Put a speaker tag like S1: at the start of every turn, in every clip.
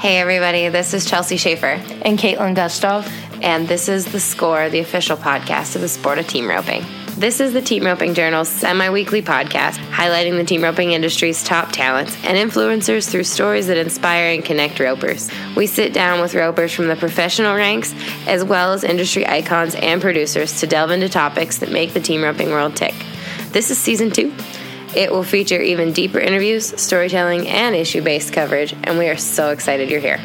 S1: Hey, everybody, this is Chelsea Shaffer.
S2: And Caitlin Gustov.
S1: And this is The Score, the official podcast of the sport of team roping. This is the Team Roping Journal's semi weekly podcast highlighting the team roping industry's top talents and influencers through stories that inspire and connect ropers. We sit down with ropers from the professional ranks as well as industry icons and producers to delve into topics that make the team roping world tick. This is season two. It will feature even deeper interviews, storytelling, and issue based coverage, and we are so excited you're here.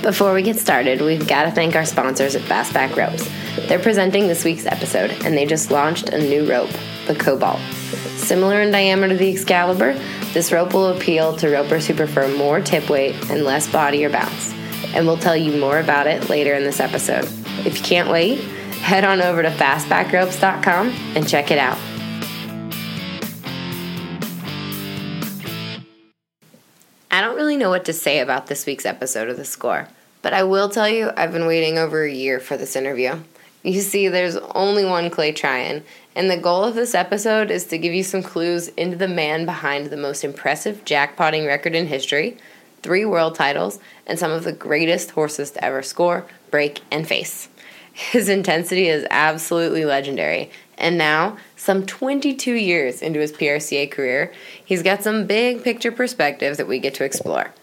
S1: Before we get started, we've got to thank our sponsors at Fastback Ropes. They're presenting this week's episode, and they just launched a new rope, the Cobalt. Similar in diameter to the Excalibur, this rope will appeal to ropers who prefer more tip weight and less body or bounce. And we'll tell you more about it later in this episode. If you can't wait, head on over to fastbackropes.com and check it out. I don't really know what to say about this week's episode of The Score, but I will tell you I've been waiting over a year for this interview. You see, there's only one Clay Tryan, and the goal of this episode is to give you some clues into the man behind the most impressive jackpotting record in history, three world titles, and some of the greatest horses to ever score, break, and face. His intensity is absolutely legendary. And now, some 22 years into his PRCA career, he's got some big picture perspectives that we get to explore.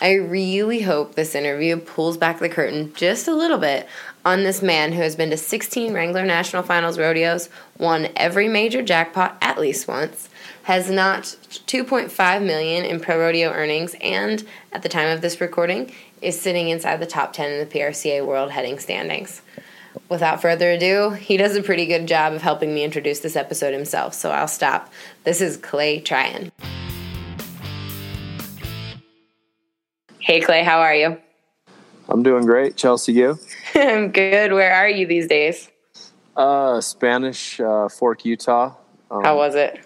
S1: I really hope this interview pulls back the curtain just a little bit on this man who has been to 16 Wrangler National Finals rodeos, won every major jackpot at least once, has not 2.5 million in pro rodeo earnings, and at the time of this recording is sitting inside the top 10 in the PRCA World Heading standings without further ado, he does a pretty good job of helping me introduce this episode himself, so I'll stop. This is Clay Tryan. Hey, Clay, how are you?
S3: I'm doing great. Chelsea, you?
S1: I'm good. Where are you these days?
S3: Uh, Spanish uh, Fork, Utah.
S1: Um, how was it?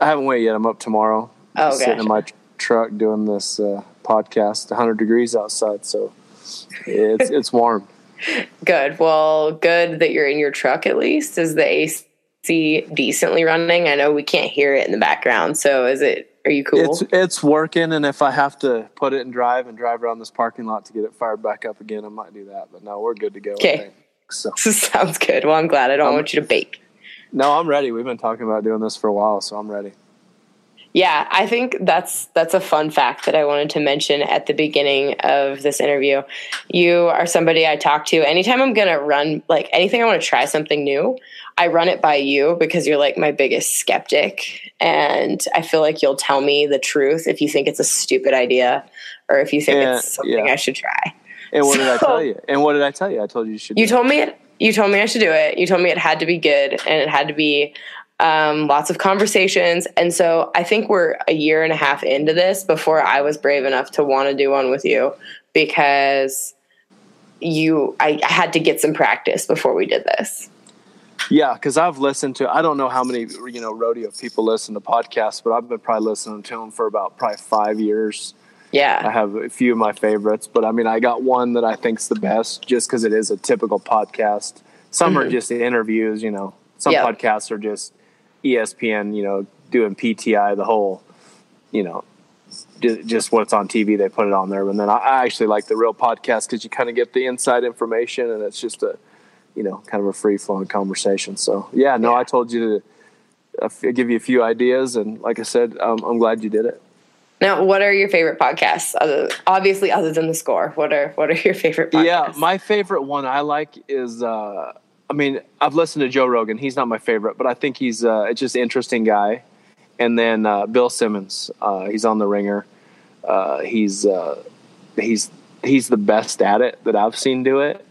S3: I haven't waited yet. I'm up tomorrow.
S1: Oh, okay.
S3: Sitting in my truck doing this uh, podcast. 100 degrees outside, so it's it's warm.
S1: Good. Well, good that you're in your truck at least. Is the AC decently running? I know we can't hear it in the background. So is it are you cool?
S3: It's it's working and if I have to put it in drive and drive around this parking lot to get it fired back up again, I might do that. But no, we're good to go.
S1: Okay. So sounds good. Well, I'm glad. I don't um, want you to bake.
S3: No, I'm ready. We've been talking about doing this for a while, so I'm ready.
S1: Yeah, I think that's that's a fun fact that I wanted to mention at the beginning of this interview. You are somebody I talk to anytime I'm going to run like anything I want to try something new. I run it by you because you're like my biggest skeptic and I feel like you'll tell me the truth if you think it's a stupid idea or if you think it's something yeah. I should try.
S3: And what so, did I tell you? And what did I tell you? I told you you should.
S1: You told me it. You told me I should do it. You told me it had to be good and it had to be um, lots of conversations. And so I think we're a year and a half into this before I was brave enough to want to do one with you because you, I, I had to get some practice before we did this.
S3: Yeah, because I've listened to I don't know how many you know rodeo people listen to podcasts, but I've been probably listening to them for about probably five years.
S1: Yeah,
S3: I have a few of my favorites, but I mean I got one that I think's the best just because it is a typical podcast. Some mm-hmm. are just interviews, you know. Some yep. podcasts are just ESPN, you know, doing PTI, the whole, you know, just what's on TV, they put it on there. And then I actually like the real podcast because you kind of get the inside information and it's just a, you know, kind of a free flowing conversation. So yeah, no, yeah. I told you to uh, give you a few ideas, and like I said, um, I'm glad you did it.
S1: Now, what are your favorite podcasts? Other, obviously, other than the score, what are what are your favorite podcasts?
S3: Yeah, my favorite one I like is uh, I mean, I've listened to Joe Rogan. He's not my favorite, but I think he's uh, just interesting guy. And then uh, Bill Simmons, uh, he's on the Ringer. Uh, he's uh, he's he's the best at it that I've seen do it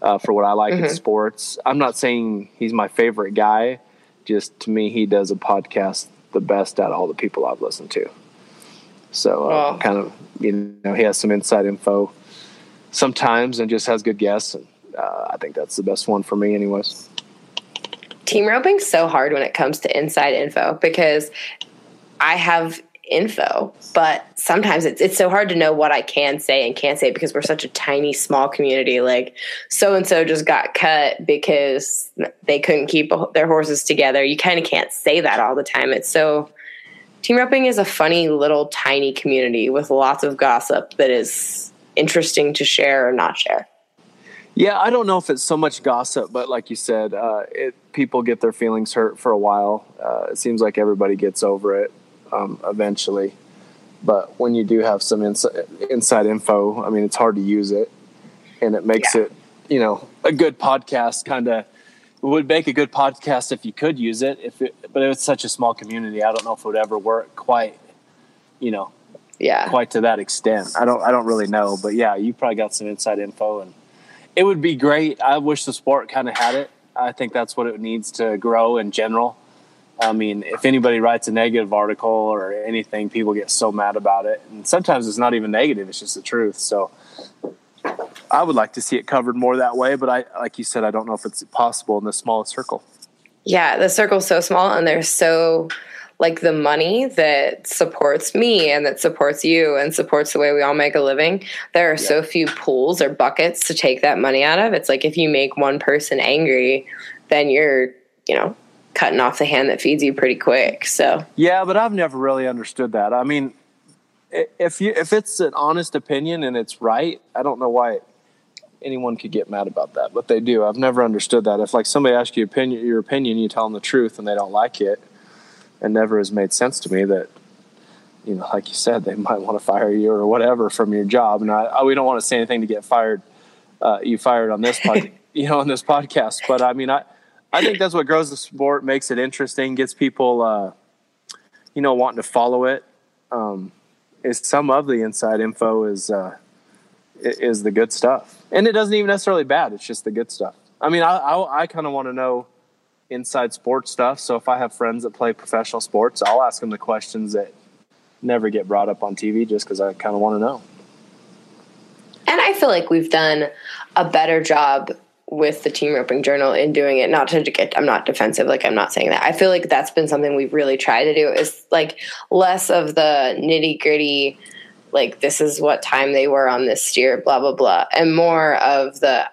S3: uh, for what I like mm-hmm. in sports. I'm not saying he's my favorite guy. Just to me, he does a podcast the best out of all the people I've listened to. So wow. kind of you know he has some inside info sometimes and just has good guests. And, uh, I think that's the best one for me, anyways.
S1: Team roping's so hard when it comes to inside info because I have info, but sometimes it's it's so hard to know what I can say and can't say because we're such a tiny small community. Like so and so just got cut because they couldn't keep their horses together. You kind of can't say that all the time. It's so team roping is a funny little tiny community with lots of gossip that is interesting to share or not share.
S3: Yeah, I don't know if it's so much gossip, but like you said, uh, it people get their feelings hurt for a while. Uh, it seems like everybody gets over it um, eventually. But when you do have some inside, inside info, I mean, it's hard to use it, and it makes yeah. it, you know, a good podcast. Kind of would make a good podcast if you could use it. If it, but it's such a small community, I don't know if it would ever work quite, you know,
S1: yeah,
S3: quite to that extent. I don't, I don't really know, but yeah, you probably got some inside info, and it would be great. I wish the sport kind of had it. I think that's what it needs to grow in general. I mean, if anybody writes a negative article or anything, people get so mad about it. And sometimes it's not even negative, it's just the truth. So I would like to see it covered more that way, but I like you said, I don't know if it's possible in the smallest circle.
S1: Yeah, the circle's so small and there's so like the money that supports me and that supports you and supports the way we all make a living. There are yeah. so few pools or buckets to take that money out of. It's like if you make one person angry, then you're, you know, cutting off the hand that feeds you pretty quick. So
S3: yeah, but I've never really understood that. I mean, if you if it's an honest opinion and it's right, I don't know why anyone could get mad about that, but they do. I've never understood that. If like somebody asks you opinion, your opinion, you tell them the truth, and they don't like it, it never has made sense to me that you know, like you said, they might want to fire you or whatever from your job. And I, I we don't want to say anything to get fired. Uh, you fired on this, pod, you know, on this podcast. But I mean, I I think that's what grows the sport, makes it interesting, gets people, uh, you know, wanting to follow it. Um, is some of the inside info is uh, is the good stuff, and it doesn't even necessarily bad. It's just the good stuff. I mean, I I, I kind of want to know inside sports stuff. So if I have friends that play professional sports, I'll ask them the questions that never get brought up on TV, just because I kind of want to know.
S1: And I feel like we've done a better job with the team roping journal in doing it. Not to get i'm not defensive like i'm not saying that. I feel like that's been something we've really tried to do is like less of the nitty gritty like this is what time they were on this steer blah blah blah and more of the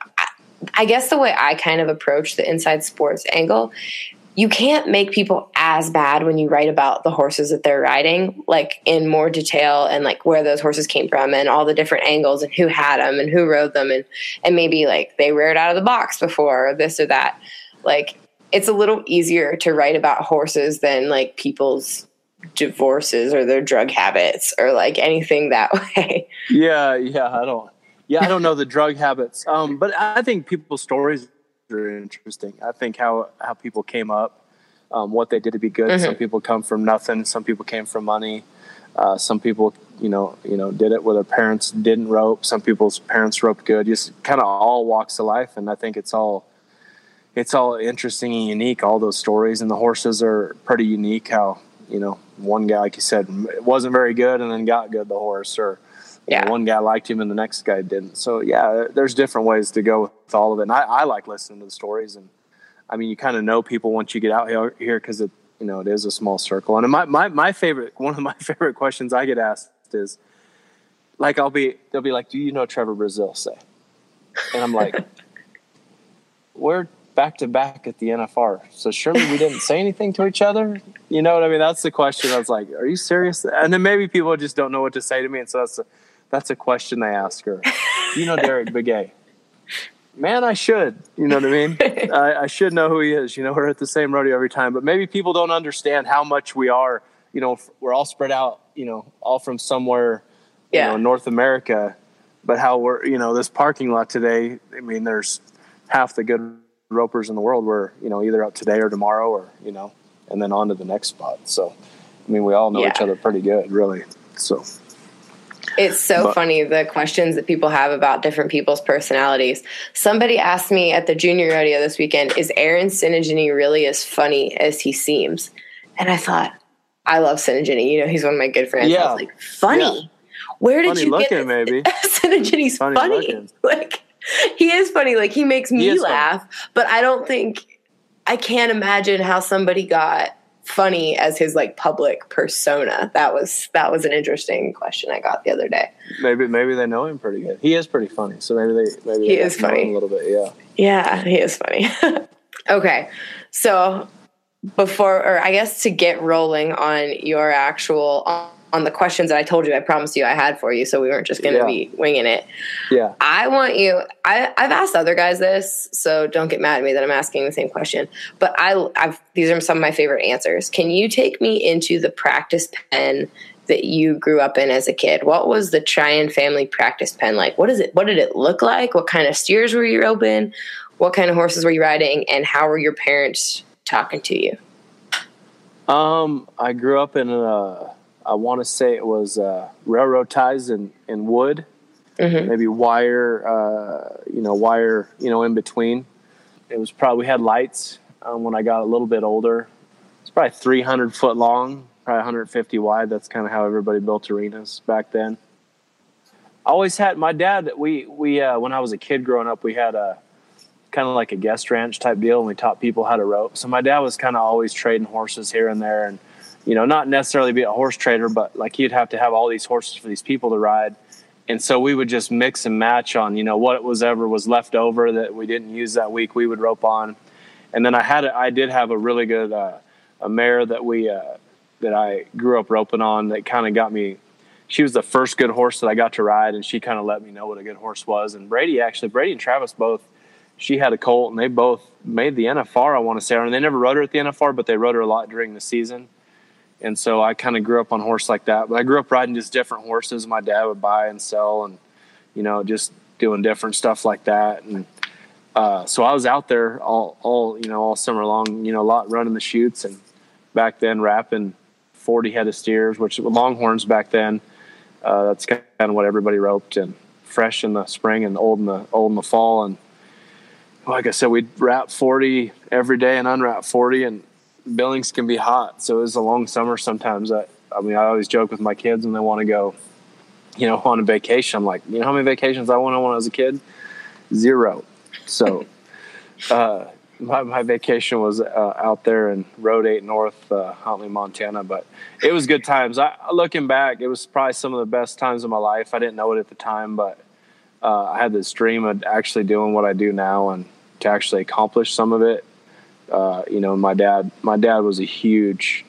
S1: i guess the way i kind of approach the inside sports angle you can't make people as bad when you write about the horses that they're riding, like in more detail and like where those horses came from and all the different angles and who had them and who rode them and and maybe like they reared out of the box before or this or that. Like it's a little easier to write about horses than like people's divorces or their drug habits or like anything that way.
S3: Yeah, yeah, I don't. Yeah, I don't know the drug habits. Um, but I think people's stories are interesting. I think how how people came up, um, what they did to be good. Mm-hmm. Some people come from nothing. Some people came from money. Uh, some people, you know, you know, did it where their parents didn't rope. Some people's parents roped good. Just kind of all walks of life, and I think it's all it's all interesting and unique. All those stories and the horses are pretty unique. How you know one guy, like you said, wasn't very good and then got good. The horse, or yeah. Know, one guy liked him and the next guy didn't. So yeah, there's different ways to go with all of it. And I, I like listening to the stories. And I mean, you kind of know people once you get out here because it, you know, it is a small circle. And my, my, my favorite, one of my favorite questions I get asked is like, I'll be, they'll be like, do you know Trevor Brazile?" say? And I'm like, we're back to back at the NFR. So surely we didn't say anything to each other. You know what I mean? That's the question. I was like, are you serious? And then maybe people just don't know what to say to me. And so that's the, that's a question they ask her. you know Derrick Begay? Man, I should. You know what I mean? I, I, should know who he is. You know, we're at the same rodeo every time, but maybe people don't understand how much we are. You know, we're all spread out. You know, all from somewhere. Yeah. You know, North America, but how we're you know this parking lot today. I mean, there's half the good ropers in the world were you know either out today or tomorrow or you know, and then on to the next spot. So, I mean, we all know yeah. each other pretty good, really. So
S1: it's so but, funny the questions that people have about different people's personalities. Somebody asked me at the junior rodeo this weekend, is Aaron Tsinigine really as funny as he seems? And I thought, I love Tsinigine. You know, he's one of my good friends. Yeah. I was like, funny? Yeah. Where did funny you looking, get maybe? Tsinigine's funny. funny. Like he is funny. Like he makes me he laugh, but I don't think I can't imagine how somebody got funny as his like public persona? That was that was an interesting question I got the other day.
S3: Maybe maybe they know him pretty good. He is pretty funny, so maybe they maybe
S1: He
S3: they
S1: is
S3: know him
S1: funny.
S3: a little bit. Yeah.
S1: Yeah, he is funny. okay. So before or I guess to get rolling on your actual on the questions that I told you I promised you I had for you so we weren't just going to
S3: Yeah.
S1: be winging it.
S3: Yeah.
S1: I want you. I, I've asked other guys this, so don't get mad at me that I'm asking the same question. But I, I've these are some of my favorite answers. Can you take me into the practice pen that you grew up in as a kid? What was the Tryan family practice pen like? What is it? What did it look like? What kind of steers were you roping? What kind of horses were you riding? And how were your parents talking to you?
S3: Um, I grew up in a, I want to say it was uh, railroad ties and, in wood,
S1: Mhm.
S3: maybe wire, uh, you know, wire, you know, in between. It was probably, we had lights um, when I got a little bit older. It's probably 300 foot long, probably 150 wide. That's kind of how everybody built arenas back then. I always had my dad. We we uh, when I was a kid growing up, we had a kind of like a guest ranch type deal, and we taught people how to rope. So my dad was kind of always trading horses here and there, and you know, not necessarily be a horse trader, but like he'd have to have all these horses for these people to ride. And so we would just mix and match on, you know, what was ever was left over that we didn't use that week, we would rope on. And then I had, a, I did have a really good, uh, a mare that we, uh, that I grew up roping on that kind of got me. She was the first good horse that I got to ride, and she kind of let me know what a good horse was. And Brady actually, Brady and Travis both, she had a colt, and they both made the NFR. I want to say, and they never rode her at the NFR, but they rode her a lot during the season. And so I kind of grew up on horse like that. But I grew up riding just different horses. My dad would buy and sell, and you know, just doing different stuff like that. And uh, so I was out there all, all you know, all summer long. You know, a lot running the chutes, and back then wrapping forty head of steers, which were longhorns back then. Uh, that's kind of what everybody roped, and fresh in the spring and old in the old in the fall. And like I said, we'd wrap forty every day and unwrap forty, and Billings can be hot, so it was a long summer sometimes. I, I mean, I always joke with my kids when they want to go, you know, on a vacation. I'm like, you know, how many vacations I went on when I was a kid? Zero. So, uh, my, my vacation was uh, out there in Road Eight North, uh, Huntley, Montana. But it was good times. I looking back, it was probably some of the best times of my life. I didn't know it at the time, but uh, I had this dream of actually doing what I do now and to actually accomplish some of it uh, you know, my dad, my dad was a huge,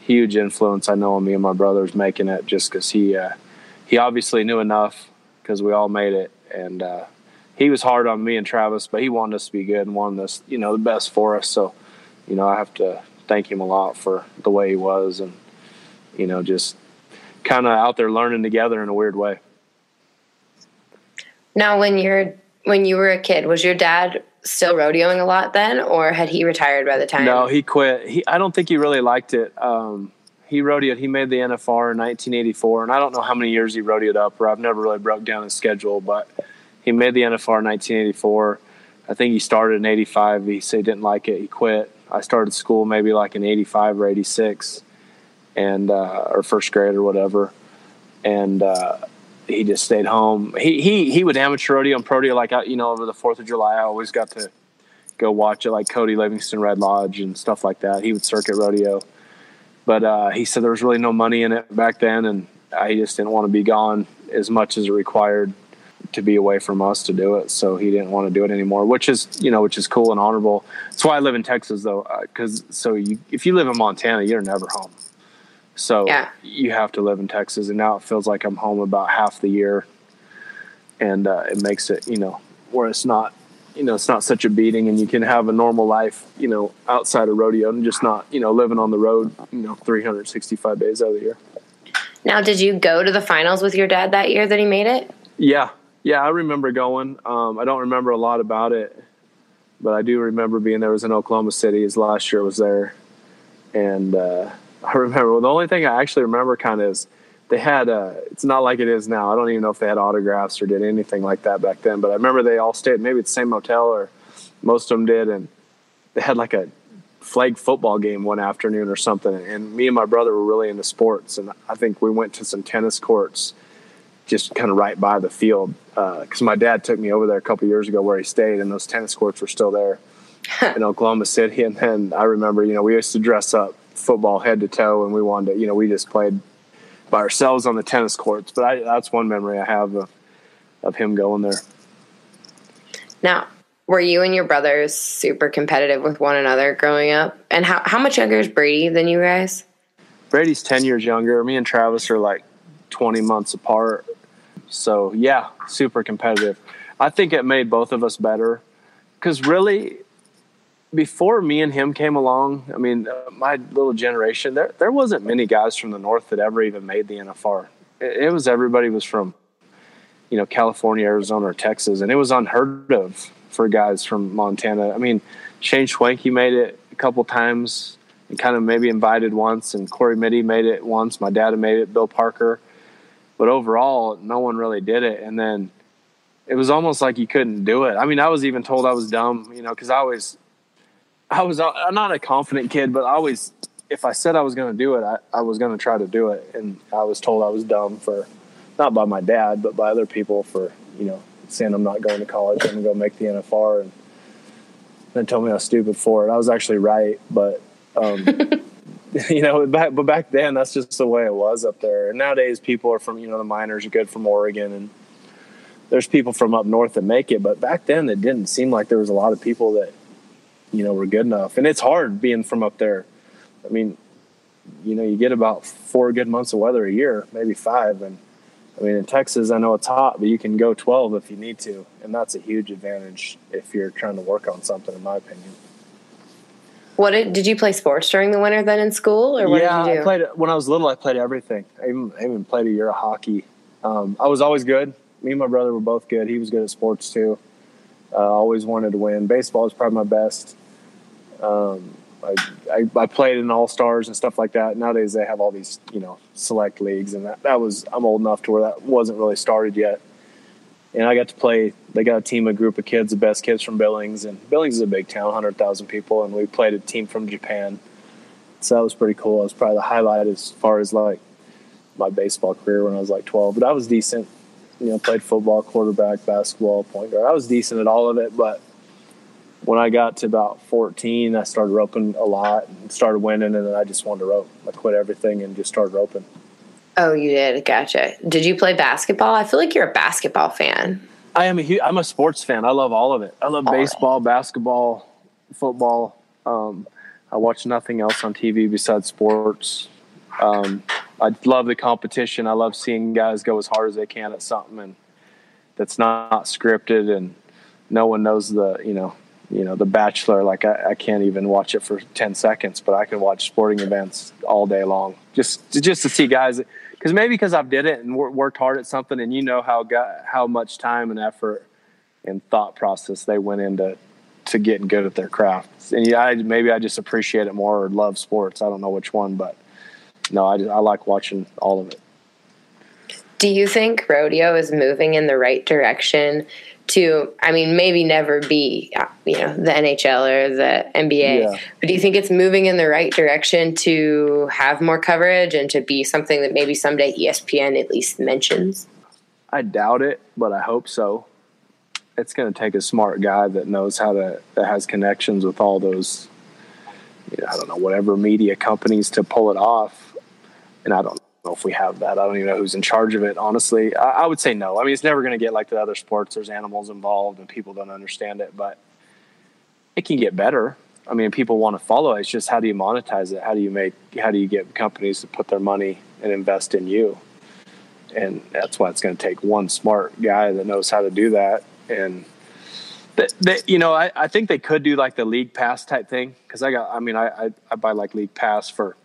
S3: huge influence. I know on me and my brothers making it just because he, uh, he obviously knew enough because we all made it, and uh, he was hard on me and Travis, but he wanted us to be good and wanted us, you know, the best for us. So, you know, I have to thank him a lot for the way he was, and you know, just kind of out there learning together in a weird way.
S1: Now, when you're when you were a kid, was your dad still rodeoing a lot then, or had he retired by the time?
S3: No, he quit. He, I don't think he really liked it. Um, he rodeoed. He made the NFR in 1984, and I don't know how many years he rodeoed up. Or I've never really broke down his schedule, but he made the NFR in 1984. I think he started in 85. He said he didn't like it. He quit. I started school maybe like in 85 or 86, and uh, or first grade or whatever, and. Uh, he just stayed home. He he he would amateur rodeo and rodeo like you know over the Fourth of July. I always got to go watch it like Cody Livingston Red Lodge and stuff like that. He would circuit rodeo, but uh, he said there was really no money in it back then, and uh, he just didn't want to be gone as much as it required to be away from us to do it. So he didn't want to do it anymore, which is you know which is cool and honorable. That's why I live in Texas though, because so you if you live in Montana, you're never home. So
S1: Yeah.
S3: you have to live in Texas, and now it feels like I'm home about half the year, and uh, it makes it you know where it's not you know it's not such a beating, and you can have a normal life you know outside of rodeo and just not you know living on the road you know 365 days out of the year.
S1: Now, did you go to the finals with your dad that year that he made it?
S3: Yeah, yeah, I remember going. Um, I don't remember a lot about it, but I do remember being there. It was in Oklahoma City. His last year was there, and uh, I remember. Well, the only thing I actually remember kind of is they had. Uh, it's not like it is now. I don't even know if they had autographs or did anything like that back then. But I remember they all stayed maybe at the same motel or most of them did, and they had like a flag football game one afternoon or something. And me and my brother were really into sports, and I think we went to some tennis courts just kind of right by the field because my dad took me over there a couple years ago where he stayed, and those tennis courts were still there in Oklahoma City. And then I remember, you know, we used to dress up football head to toe, and we wanted to, you know, we just played by ourselves on the tennis courts. But I, that's one memory I have of, of him going there.
S1: Now, were you and your brothers super competitive with one another growing up? And how, how much younger is Brady than you guys?
S3: Brady's 10 years younger. Me and Travis are like 20 months apart. So, yeah, super competitive. I think it made both of us better because really, before me and him came along, I mean, uh, my little generation, there there wasn't many guys from the north that ever even made the NFR. It, it was everybody was from, you know, California, Arizona, or Texas, and it was unheard of for guys from Montana. I mean, Shane Schwenke made it a couple times and kind of maybe invited once, and Corey Mitty made it once. My dad made it, Bill Parker, but overall, no one really did it. And then it was almost like you couldn't do it. I mean, I was even told I was dumb, you know, because I always I was I'm not a confident kid, but I always if I said I was going to do it, I, I was going to try to do it, and I was told I was dumb for not by my dad, but by other people for you know saying I'm not going to college, I'm going to go make the NFR, and then told me I was stupid for it. I was actually right, but um, you know, back but back then that's just the way it was up there. And nowadays people are from you know the Minors are good from Oregon, and there's people from up north that make it, but back then it didn't seem like there was a lot of people that you know, we're good enough. And it's hard being from up there. I mean, you know, you get about four good months of weather a year, maybe five. And I mean, in Texas, I know it's hot, but you can go 12 if you need to. And that's a huge advantage if you're trying to work on something, in my opinion.
S1: What did, did you play sports during the winter then in school, or what
S3: yeah,
S1: did you do?
S3: I played when I was little. I played everything. I even, I even played a year of hockey. Um, I was always good. Me and my brother were both good. He was good at sports too. Uh, always wanted to win. Baseball was probably my best. Um, I, I, I, played in all stars and stuff like that. Nowadays they have all these, you know, select leagues, and that, that was I'm old enough to where that wasn't really started yet. And I got to play. They got a team, a group of kids, the best kids from Billings, and Billings is a big town, hundred thousand people, and we played a team from Japan. So that was pretty cool. It was probably the highlight as far as like my baseball career when I was like 12. But I was decent. You know, played football, quarterback, basketball, point guard. I was decent at all of it, but when I got to about 14, I started roping a lot and started winning, and then I just wanted to rope. I quit everything and just started roping.
S1: Oh, you did. Gotcha. Did you play basketball? I feel like you're a basketball fan.
S3: I am a I'm a sports fan. I love all of it. I love all baseball, basketball, football. Um, I watch nothing else on TV besides sports. Um, I love the competition. I love seeing guys go as hard as they can at something, and that's not scripted, and no one knows the you know you know, The Bachelor, like I, I, can't even watch it for 10 seconds, but I can watch sporting events all day long just, just to see guys, because maybe because I've did it and worked hard at something and you know how, how much time and effort and thought process they went into to getting good at their craft. And yeah, I, maybe I just appreciate it more or love sports. I don't know which one, but no, I, just, I like watching all of it.
S1: Do you think rodeo is moving in the right direction to, I mean, maybe never be, uh, you know, the NHL or the NBA. Yeah. But do you think it's moving in the right direction to have more coverage and to be something that maybe someday ESPN at least mentions?
S3: I doubt it, but I hope so. It's going to take a smart guy that knows how to, that has connections with all those, you know, I don't know, whatever media companies to pull it off. And I don't know if we have that. I don't even know who's in charge of it. Honestly, I, I would say no. I mean, it's never going to get like the other sports. There's animals involved, and people don't understand it, but it can get better. I mean, people want to follow. It's just how do you monetize it? How do you make? How do you get companies to put their money and invest in you? And that's why it's going to take one smart guy that knows how to do that. And you know, I, I think they could do like the league pass type thing because I got. I mean, I, I I buy like league pass for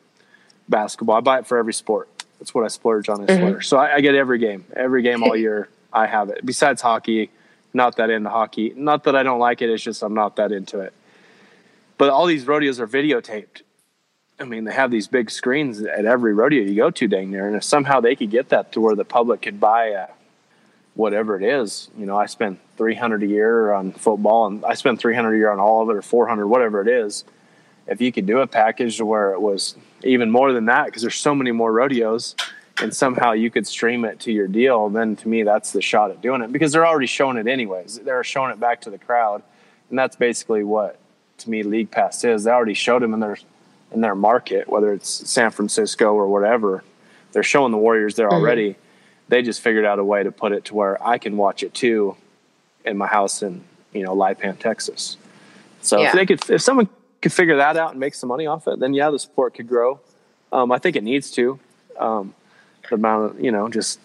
S3: basketball. I buy it for every sport. That's what I splurge on is mm-hmm. sweater. So I, I, get every game, every game all year. I have it. Besides hockey, not that into hockey. Not that I don't like it. It's just I'm not that into it. But all these rodeos are videotaped. I mean, they have these big screens at every rodeo you go to, dang near. And if somehow they could get that to where the public could buy a, whatever it is, you know, I spend 300 a year on football, and I spend 300 a year on all of it, or 400, whatever it is if you could do a package to where it was even more than that, because there's so many more rodeos, and somehow you could stream it to your deal, then to me that's the shot at doing it because they're already showing it anyways. They're showing it back to the crowd, and that's basically what to me League Pass is. They already showed them, in they're in their market, whether it's San Francisco or whatever, they're showing the Warriors there
S1: Mm-hmm.
S3: already. They just figured out a way to put it to where I can watch it too in my house in you know Lipan, Texas. So
S1: Yeah.
S3: if they could, if someone could figure that out and make some money off it, then yeah, the sport could grow. Um, I think it needs to. Um, the amount of you know just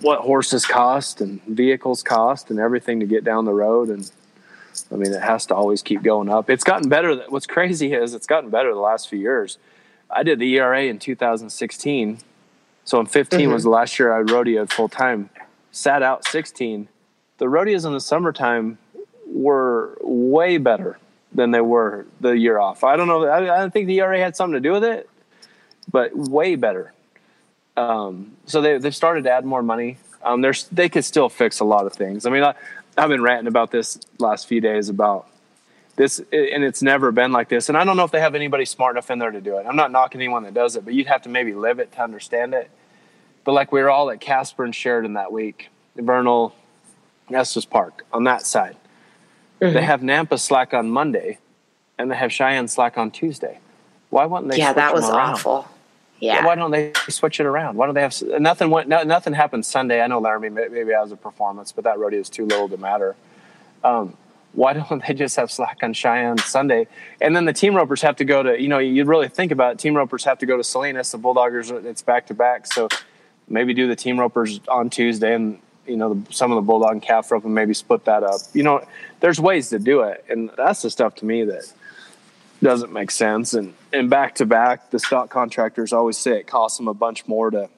S3: what horses cost and vehicles cost and everything to get down the road and I mean it has to always keep going up. It's gotten better. What's crazy is it's gotten better the last few years. I did the ERA in 2016. So in 15 was the last year I rodeoed full time. Sat out 16. The rodeos in the summertime were way better than they were the year off. I don't know. I, I don't think the ERA had something to do with it, but way better. Um, so they they've started to add more money. Um, there's they could still fix a lot of things. I mean, I, I've been ranting about this last few days about this, and it's never been like this. And I don't know if they have anybody smart enough in there to do it. I'm not knocking anyone that does it, but you'd have to maybe live it to understand it. But like we were all at Casper and Sheridan that week, Vernal, Estes Park on that side. They have Nampa slack on Monday, and they have Cheyenne slack on Tuesday. Why wouldn't they?
S1: yeah,
S3: switch
S1: that was
S3: around?
S1: awful. Yeah.
S3: Why don't they switch it around? Why don't they have nothing? Went, no, nothing happened Sunday. I know Laramie may- maybe has a performance, but that rodeo is too little to matter. Um, why don't they just have slack on Cheyenne Sunday, and then the team ropers have to go to you know you really think about it, team ropers have to go to Salinas. The Bulldoggers it's back to back, so maybe do the team ropers on Tuesday and you know the, some of the bulldog and calf rope and maybe split that up. You know, there's ways to do it, and that's the stuff to me that doesn't make sense. And and back to back, the stock contractors always say it costs them a bunch more to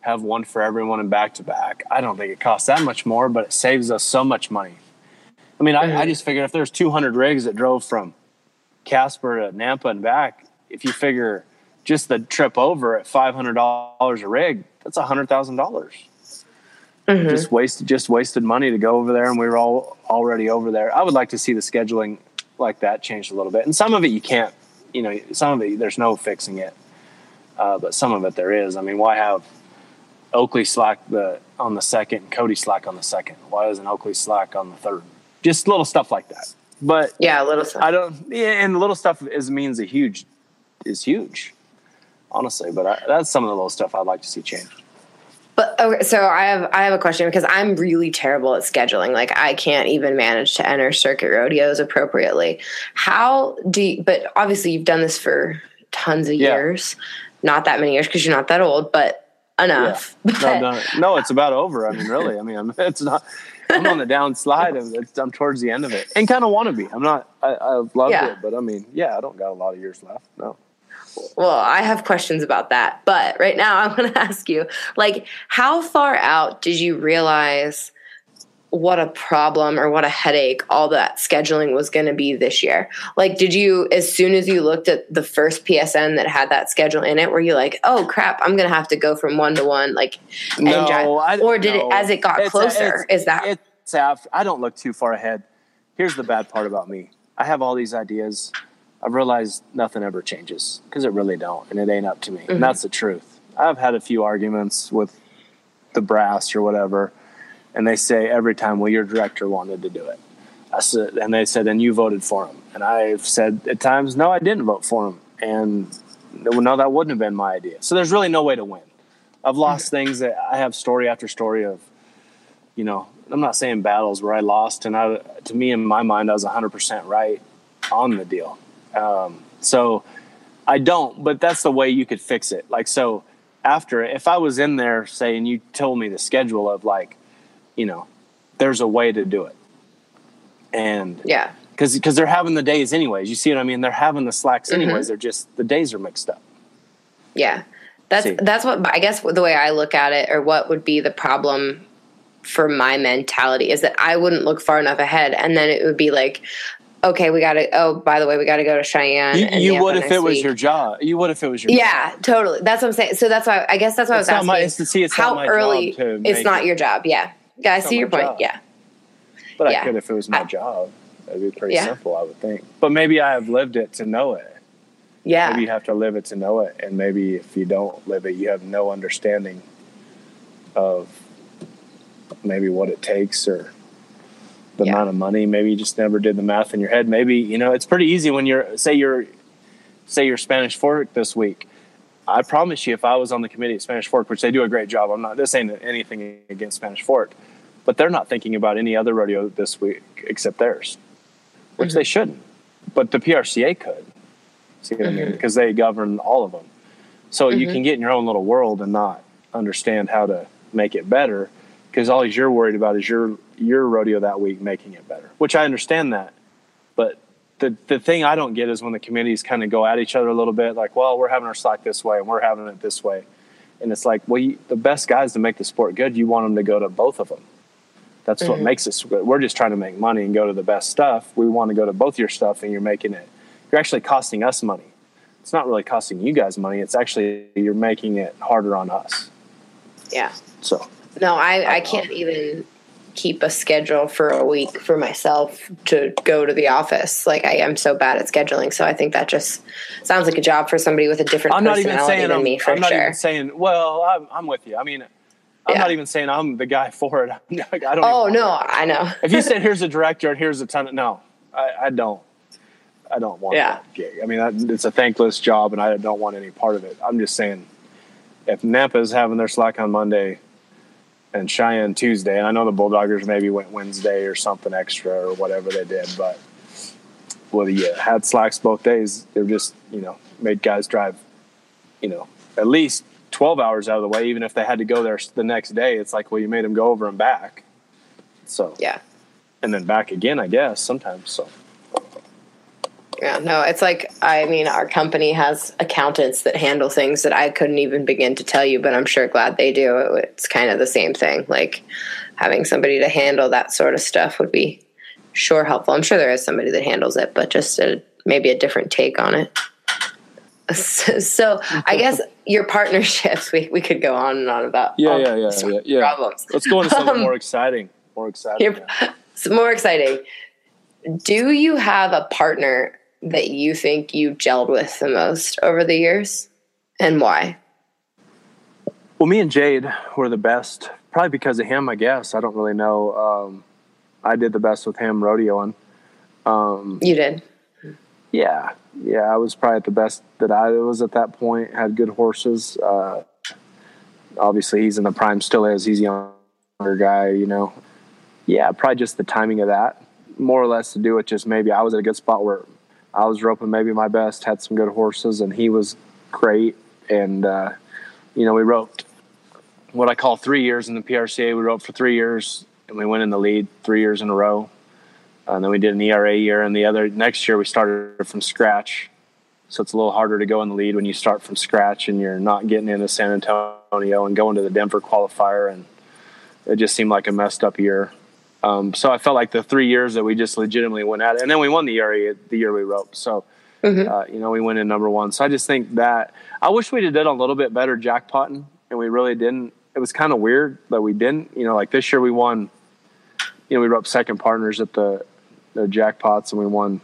S3: have one for everyone and back to back. I don't think it costs that much more, but it saves us so much money. I mean, I, I just figured if there's 200 rigs that drove from Casper to Nampa and back, if you figure just the trip over at $500 a rig, that's $100,000 just wasted just wasted money to go over there and we were all already over there. I would like to see the scheduling like that changed a little bit. And some of it you can't you know some of it there's no fixing it. Uh, but some of it there is. I mean why have oakley slack the on the second cody slack on the second? Why isn't oakley slack on the third? Just little stuff like that. But
S1: Yeah, a little stuff.
S3: i don't yeah and the little stuff is means a huge is huge honestly. But I, that's some of the little stuff i'd like to see changed
S1: But okay, so I have I have a question because I'm really terrible at scheduling. Like I can't even manage to enter circuit rodeos appropriately. How do you, but obviously you've done this for tons of
S3: Yeah.
S1: years. Not that many years because you're not that old, but enough.
S3: No,
S1: But-
S3: no, no, it's about over. I mean, really. I mean, it's not. I'm on the downslide of it. I'm towards the end of it, and kind of want to be. I'm not. I, loved
S1: Yeah.
S3: it, but I mean, yeah, I don't got a lot of years left. No.
S1: Well, I have questions about that, but right now I want to ask you, like, how far out did you realize what a problem or what a headache all that scheduling was going to be this year? Like, did you, as soon as you looked at the first PSN that had that schedule in it, were you like, oh crap, I'm going to have to go from one to one, like,
S3: No,
S1: drive- or did
S3: no.
S1: it as it got
S3: It's-
S1: closer?
S3: it's-
S1: is that
S3: It's after. I don't look too far ahead. Here's the bad part about me. I have all these ideas. I've realized nothing ever changes because it really don't, and it ain't up to me.
S1: Mm-hmm.
S3: And that's the truth. I've had a few arguments with the brass or whatever, and they say every time, "Well, your director wanted to do it." I said, and they said, "And you voted for him." And I've said at times, "No, I didn't vote for him," and no, that wouldn't have been my idea. So there's really no way to win. I've lost things that I have story after story of, you know, I'm not saying battles where I lost, and I, to me, in my mind, I was 100% right on the deal. Um, so I don't, but that's the way you could fix it. Like, so after, if I was in there saying you told me the schedule of like, you know, there's a way to do it. And
S1: yeah.
S3: because because they're having the days anyways. You see what I mean? They're having the slacks
S1: Mm-hmm.
S3: anyways. They're just the days are mixed up.
S1: Yeah. That's
S3: See.
S1: that's what I guess the way I look at it or what would be the problem for my mentality is that I wouldn't look far enough ahead and then it would be like okay, we got to oh by the way, we got to go to Cheyenne
S3: You, you would if it was
S1: week.
S3: your job. You would if it was your
S1: Yeah, totally. That's what I'm saying. So that's why I guess that's why
S3: It's
S1: I
S3: not
S1: was
S3: my-
S1: asking
S3: it's see it's
S1: how
S3: not my
S1: early
S3: job
S1: it's not
S3: it.
S1: your job. Yeah. Yeah, I
S3: It's
S1: see your point.
S3: job.
S1: Yeah.
S3: But I could if it was my
S1: I-
S3: job. That'd be pretty
S1: Yeah.
S3: simple, I would think. But maybe I have lived it to know it.
S1: Yeah.
S3: Maybe you have to live it to know it, and maybe if you don't live it, you have no understanding of maybe what it takes or the
S1: Yeah.
S3: amount of money. Maybe you just never did the math in your head. Maybe you know it's pretty easy when you're say you're say you're Spanish Fork this week. I promise you, if I was on the committee at Spanish Fork, which they do a great job, I'm not this ain't anything against Spanish Fork, but they're not thinking about any other rodeo this week except theirs, which mm-hmm. they shouldn't. But the PRCA could. See what mm-hmm. I mean? Mm-hmm. Because they govern all of them. So mm-hmm. you can get in your own little world and not understand how to make it better because all you're worried about is your your rodeo that week making it better, which I understand that. But the the thing I don't get is when the committees kind of go at each other a little bit, like, well, we're having our slack this way and we're having it this way, and it's like, well, you, the best guys to make the sport good, you want them to go to both of them. That's mm-hmm. what makes us good. We're just trying to make money and go to the best stuff. We want to go to both your stuff, and you're making it. You're actually costing us money. It's not really costing you guys money. It's actually you're making it harder on us.
S1: Yeah.
S3: So.
S1: No, I, I can't even keep a schedule for a week for myself to go to the office. Like I am so bad at scheduling, so I think that just sounds like a job for somebody with a different I'm personality not even saying than I'm, me. For
S3: I'm not
S1: sure.
S3: even saying. Well, I'm, I'm with you. I mean, I'm yeah. not even saying I'm the guy for it. I don't.
S1: Oh no, I know.
S3: if you said here's a director and here's a ton of no, I, I don't. I don't want
S1: yeah.
S3: that gig. I mean, that, it's a thankless job, and I don't want any part of it. I'm just saying, if Nampa's having their slack on Monday and Cheyenne Tuesday, and I know the Bulldoggers maybe went Wednesday or something extra or whatever they did, but well, you had slacks both days. They were just, you know, made guys drive, you know, at least 12 hours out of the way, even if they had to go there the next day. It's like, well, you made them go over and back. So,
S1: yeah.
S3: And then back again, I guess, sometimes. So,
S1: yeah, no, it's like I mean, our company has accountants that handle things that I couldn't even begin to tell you, but I'm sure glad they do. It's kind of the same thing. Like having somebody to handle that sort of stuff would be sure helpful. I'm sure there is somebody that handles it, but just a, maybe a different take on it. So, I guess your partnerships, we, we could go on and on about
S3: yeah, yeah, yeah, yeah, yeah.
S1: problems.
S3: Let's go into something um, more exciting. More exciting. Yeah.
S1: more exciting. Do you have a partner that you think you gelled with the most over the years and why?
S3: Well, me and Jade were the best, probably because of him, I guess. I don't really know. Um, I did the best with him rodeoing. Um,
S1: you did?
S3: Yeah. Yeah, I was probably at the best that I was at that point, had good horses. Uh, obviously, he's in the prime, still is. He's a younger guy, you know. Yeah, probably just the timing of that. More or less to do with just maybe I was at a good spot where I was roping maybe my best, had some good horses, and he was great. And uh, you know, we roped what I call three years in the PRCA. We roped for three years, and we went in the lead three years in a row. And then we did an ERA year, and the other next year we started from scratch. So it's a little harder to go in the lead when you start from scratch and you're not getting into San Antonio and going to the Denver qualifier, and it just seemed like a messed up year. Um, so I felt like the three years that we just legitimately went at it, and then we won the area the year we roped. So mm-hmm. uh, you know we went in number one. So I just think that I wish we'd have done a little bit better jackpotting, and we really didn't. It was kind of weird that we didn't. You know, like this year we won. You know, we roped second partners at the the jackpots, and we won.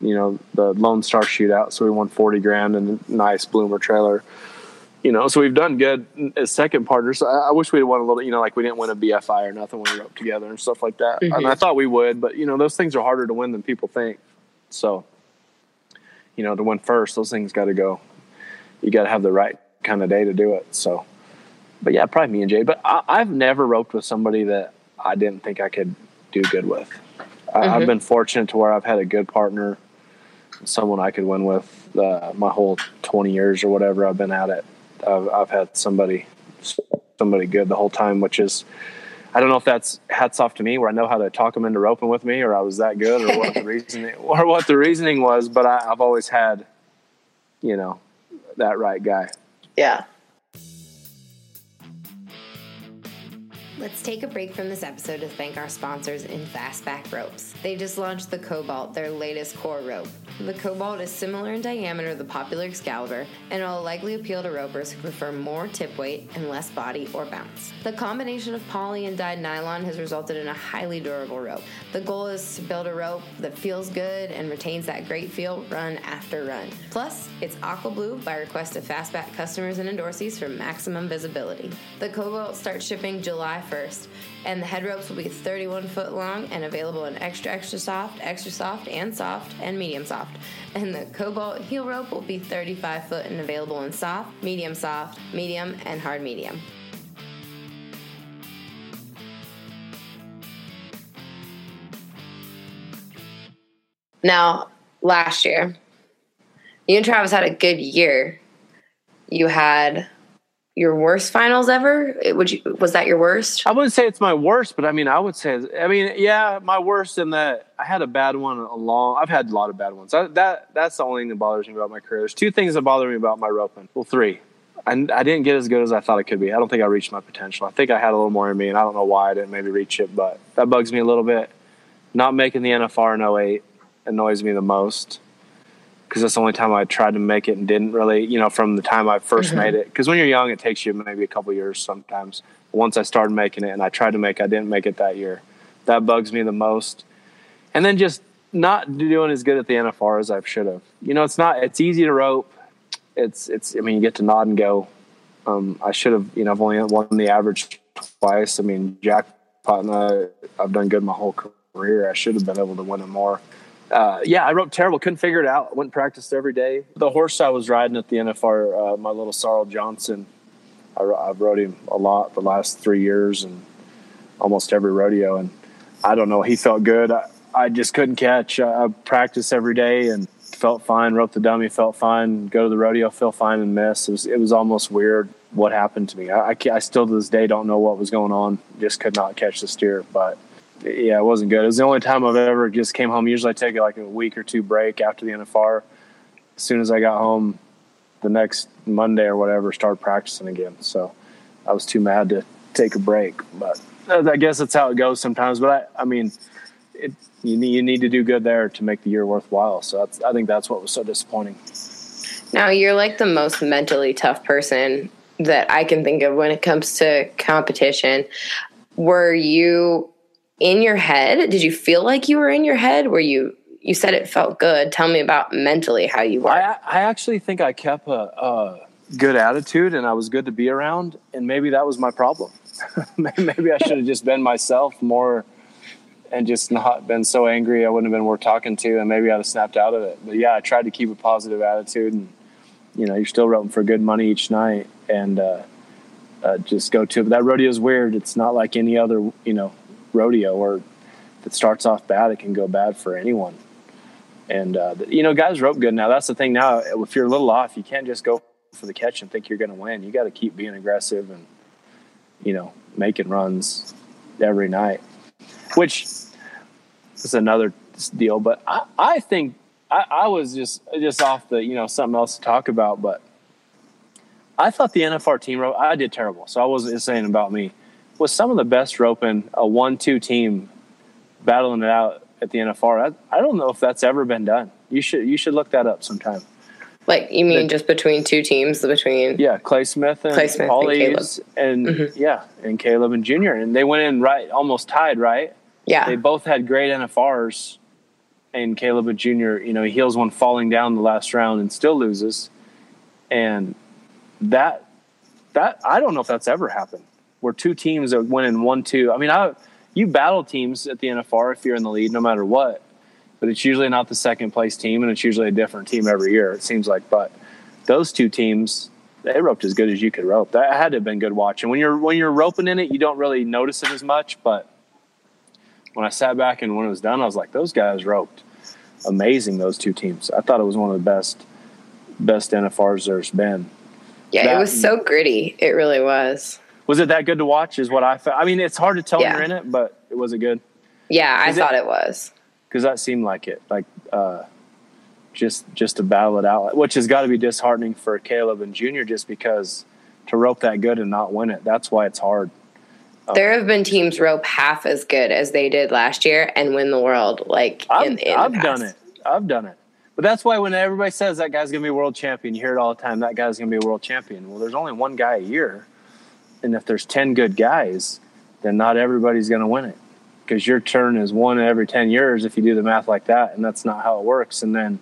S3: You know, the Lone Star Shootout, so we won forty grand and a nice bloomer trailer you know, so we've done good as second partners. I, I wish we'd won a little, you know, like we didn't win a BFI or nothing when we were up together and stuff like that. Mm-hmm. And I thought we would, but you know, those things are harder to win than people think. So, you know, to win first, those things got to go. You got to have the right kind of day to do it. So, but yeah, probably me and Jay. But I, have never roped with somebody that I didn't think I could do good with. Mm-hmm. I, have been fortunate to where I've had a good partner, someone I could win with uh, my whole 20 years or whatever I've been at it. I've, I've had somebody somebody good the whole time, which is I don't know if that's hats off to me, where I know how to talk them into roping with me, or I was that good, or what the reasoning, or what the reasoning was. But I, I've always had, you know, that right guy.
S1: Yeah. Let's take a break from this episode to thank our sponsors in Fastback Ropes. They just launched the Cobalt, their latest core rope. The Cobalt is similar in diameter to the popular Excalibur and will likely appeal to ropers who prefer more tip weight and less body or bounce. The combination of poly and dyed nylon has resulted in a highly durable rope. The goal is to build a rope that feels good and retains that great feel run after run. Plus, it's aqua blue by request of Fastback customers and endorsees for maximum visibility. The Cobalt starts shipping July 1st. And the head ropes will be 31 foot long and available in extra, extra soft, extra soft, and soft, and medium soft. And the Cobalt heel rope will be 35 foot and available in soft, medium soft, medium, and hard medium. Now, last year, you and Travis had a good year. You had your worst finals ever? Would you was that your worst?
S3: I wouldn't say it's my worst, but I mean, I would say, I mean, yeah, my worst in that I had a bad one along. I've had a lot of bad ones. I, that that's the only thing that bothers me about my career. There's two things that bother me about my roping. Well, three. I, I didn't get as good as I thought it could be. I don't think I reached my potential. I think I had a little more in me, and I don't know why I didn't maybe reach it, but that bugs me a little bit. Not making the NFR in 08 annoys me the most because that's the only time I tried to make it and didn't really, you know, from the time I 1st mm-hmm. made it. Because when you're young, it takes you maybe a couple years sometimes. Once I started making it and I tried to make, I didn't make it that year. That bugs me the most. And then just not doing as good at the NFR as I should have. You know, it's not. It's easy to rope. It's it's. I mean, you get to nod and go. Um, I should have. You know, I've only won the average twice. I mean, jackpot and I, I've done good my whole career. I should have been able to win it more uh, yeah, I wrote terrible. Couldn't figure it out. Went and practiced every day. The horse I was riding at the NFR, uh, my little Sorrel Johnson, I, I rode him a lot the last three years and almost every rodeo. And I don't know, he felt good. I, I just couldn't catch. I, I practiced every day and felt fine. Wrote the dummy, felt fine. Go to the rodeo, feel fine and miss. It was, it was almost weird what happened to me. I, I, I still to this day don't know what was going on. Just could not catch the steer, but yeah, it wasn't good. It was the only time I've ever just came home. Usually I take like a week or two break after the NFR. As soon as I got home, the next Monday or whatever, start practicing again. So I was too mad to take a break. But I guess that's how it goes sometimes. But I, I mean, it, you you need to do good there to make the year worthwhile. So I think that's what was so disappointing.
S1: Now you're like the most mentally tough person that I can think of when it comes to competition. Were you in your head? Did you feel like you were in your head? Were you you said it felt good. Tell me about mentally how you were.
S3: I, I actually think I kept a, a, good attitude and I was good to be around, and maybe that was my problem. maybe I should have just been myself more and just not been so angry I wouldn't have been worth talking to, and maybe I'd have snapped out of it. But yeah, I tried to keep a positive attitude, and you know, you're still roping for good money each night, and uh, uh, just go to. it. But that rodeo is weird. It's not like any other, you know, rodeo or it starts off bad, it can go bad for anyone. And, uh, you know, guys rope good now. That's the thing now. If you're a little off, you can't just go for the catch and think you're going to win. You got to keep being aggressive and, you know, making runs every night, which is another deal. But I, I think I, I was just, just off the, you know, something else to talk about, but I thought the NFR team rope, I did terrible. So I wasn't saying about me was some of the best roping a one-two team battling it out at the NFR. I, I, don't know if that's ever been done. You should you should look that up sometime.
S1: Like you mean the, just between two teams, between
S3: yeah, Clay Smith and Clay Smith and, Eves and mm-hmm. yeah, and Kaleb and Junior, and they went in right almost tied, right?
S1: Yeah,
S3: they both had great NFRs, and Kaleb and Junior, you know, he heels one falling down the last round and still loses, and that that I don't know if that's ever happened where two teams are winning one two. I mean, I you battle teams at the NFR if you're in the lead, no matter what. But it's usually not the second place team, and it's usually a different team every year. It seems like, but those two teams, they roped as good as you could rope. That had to have been good watching. When you're when you're roping in it, you don't really notice it as much. But when I sat back and when it was done, I was like, those guys roped amazing. Those two teams. I thought it was one of the best best NFRs there's been.
S1: Yeah, that, it was so gritty. It really was
S3: was it that good to watch? Is what I felt. I mean, it's hard to tell yeah. when you're in it, but it was it good?
S1: Yeah, I thought it, it was
S3: because that seemed like it. Like uh, just just to battle it out, which has got to be disheartening for Kaleb and Junior, just because to rope that good and not win it. That's why it's hard.
S1: Um, there have been teams rope half as good as they did last year and win the world. Like
S3: I've,
S1: in, in
S3: I've done it. I've done it. But that's why when everybody says that guy's going to be a world champion, you hear it all the time. That guy's going to be a world champion. Well, there's only one guy a year and if there's 10 good guys, then not everybody's going to win it because your turn is one every 10 years if you do the math like that. And that's not how it works. And then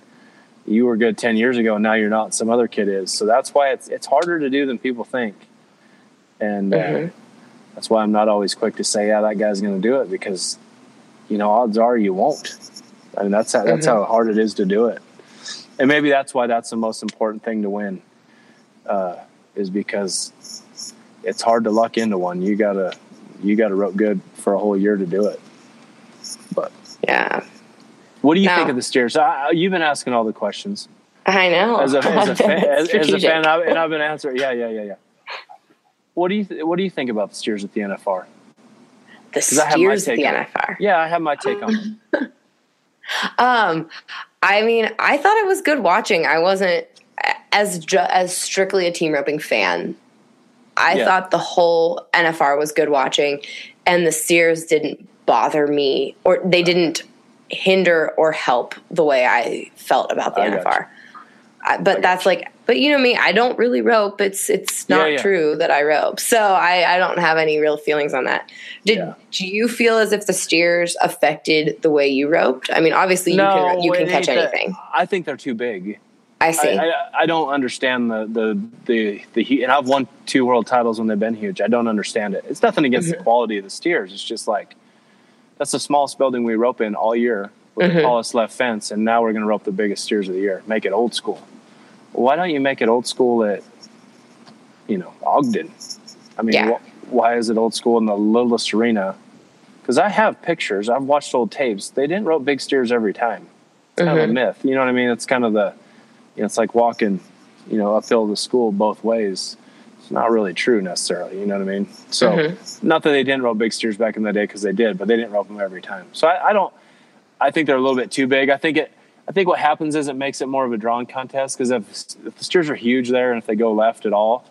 S3: you were good 10 years ago and now you're not, some other kid is. So that's why it's, it's harder to do than people think. And, uh, mm-hmm. uh, that's why I'm not always quick to say, yeah, that guy's going to do it because, you know, odds are you won't. I mean, that's how, that's
S1: Mm-hmm.
S3: how hard it is to do it. And maybe that's why that's the most important thing to win, uh, is because it's hard to luck into one. You gotta, you gotta rope good for a whole year to do it. But
S1: Yeah.
S3: what do you
S1: No.
S3: think of the steers? I, I- you've been asking all the questions
S1: I know.
S3: as a, as a fan, as, as a
S1: Strategic.
S3: fan, I've, and I've been answering. Yeah, yeah, yeah, yeah. What do you th- What do you think about the steers at the NFR?
S1: the
S3: I have my
S1: steers of
S3: take
S1: the
S3: on it.
S1: NFR.
S3: Yeah, I have my take on it.
S1: Um, I mean, I thought it was good watching. I wasn't as ju- as strictly a team roping fan. I
S3: Yeah.
S1: thought the whole NFR was good watching, and the steers didn't bother me, or they didn't hinder or help the way I felt about the
S3: I
S1: NFR. I, but that's like, but you know me, I don't really rope. It's it's not
S3: yeah.
S1: true that I rope, so I I don't have any real feelings on that. Did
S3: Yeah.
S1: do you feel as if the steers affected the way you roped? I mean, obviously you can you can catch
S3: that- uh,
S1: anything.
S3: I think they're too big.
S1: I see.
S3: I, I, I don't understand the the the the hu- and I've won two world titles when they've been huge. I don't understand it. It's nothing against
S1: Mm-hmm.
S3: the quality of the steers. It's just like that's the smallest building we rope in all year with
S1: Mm-hmm.
S3: the tallest left fence, and now we're going to rope the biggest steers of the year. Make it old school. Why don't you make it old school at you know Ogden? I mean,
S1: Yeah.
S3: wh- why is it old school in the littlest arena? Because I have pictures. I've watched old tapes. They didn't rope big steers every time. It's kind of a myth. You know what I mean? It's kind of the you know, it's like walking, you know, uphill to school both ways. It's not really true necessarily. You know what I mean? So,
S1: Mm-hmm.
S3: not that they didn't rope big steers back in the day because they did, but they didn't rope them every time. So I, I don't. I think they're a little bit too big. I think it. I think what happens is it makes it more of a drawing contest because if, if the steers are huge there and if they go left at all,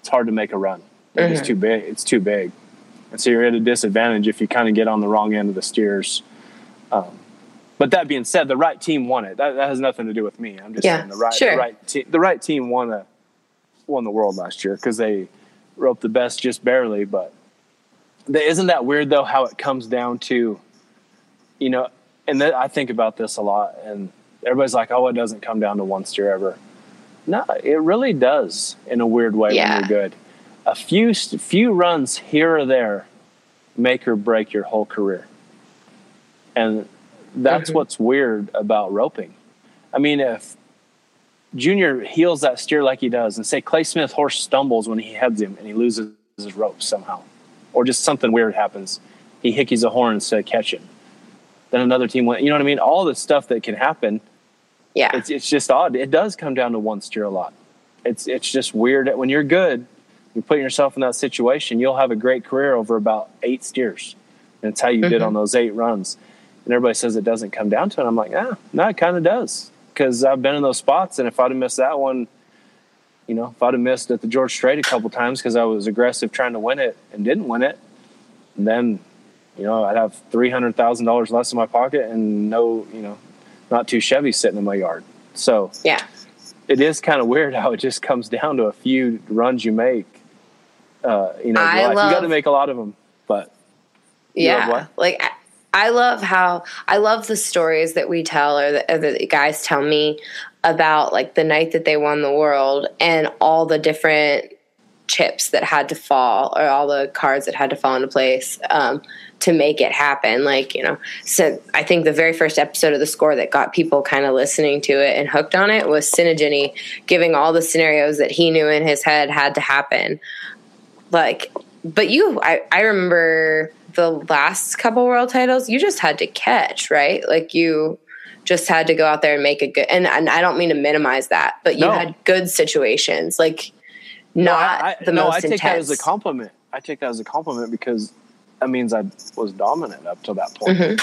S3: it's hard to make a run. They're just too big. It's too big, and so you're at a disadvantage if you kind of get on the wrong end of the steers. Um, but that being said, the right team won it. That, that has nothing to do with me. I'm just
S1: Yeah,
S3: saying the right,
S1: sure.
S3: the right team, the right team won a, won the world last year because they roped the best just barely. But the, isn't that weird though? How it comes down to, you know, and th- I think about this a lot, and everybody's like, "Oh, it doesn't come down to one steer ever." No, it really does in a weird way
S1: Yeah.
S3: when you're good. A few few runs here or there make or break your whole career, and that's
S1: Mhm.
S3: what's weird about roping. I mean, if Junior heels that steer like he does, and say Clay Smith horse stumbles when he heads him and he loses his rope somehow, or just something weird happens, he hickeys a horn instead of catching. Then another team went. You know what I mean? All the stuff that can happen
S1: yeah.
S3: it's it's just odd. It does come down to one steer a lot. It's it's just weird that when you're good, you put yourself in that situation, you'll have a great career over about eight steers. And it's how you did
S1: Mhm.
S3: on those eight runs. And everybody says it doesn't come down to it. I'm like, ah, no, it kind of does. Because I've been in those spots, and if I'd have missed that one, you know, if I'd have missed at the George Strait a couple times because I was aggressive trying to win it and didn't win it, then, you know, I'd have three hundred thousand dollars less in my pocket and no, you know, not two Chevys sitting in my yard. So
S1: Yeah.
S3: it is kind of weird how it just comes down to a few runs you make. Uh, you know, you got to make a lot of them, but
S1: yeah like I, love how i love the stories that we tell or that, or the guys tell me about like the night that they won the world and all the different chips that had to fall or all the cards that had to fall into place um, to make it happen. Like you know so i think the very first episode of the score that got people kind of listening to it and hooked on it was Tsinigine giving all the scenarios that he knew in his head had to happen. Like but you I, I remember the last couple world titles you just had to catch right like you just had to go out there and make a good and, and i don't mean to minimize that but you
S3: No.
S1: had good situations like not
S3: I, I,
S1: the
S3: no,
S1: most
S3: I take
S1: intense
S3: that as a compliment. I take that as a compliment because that means I was dominant up till that point.
S1: Mhm.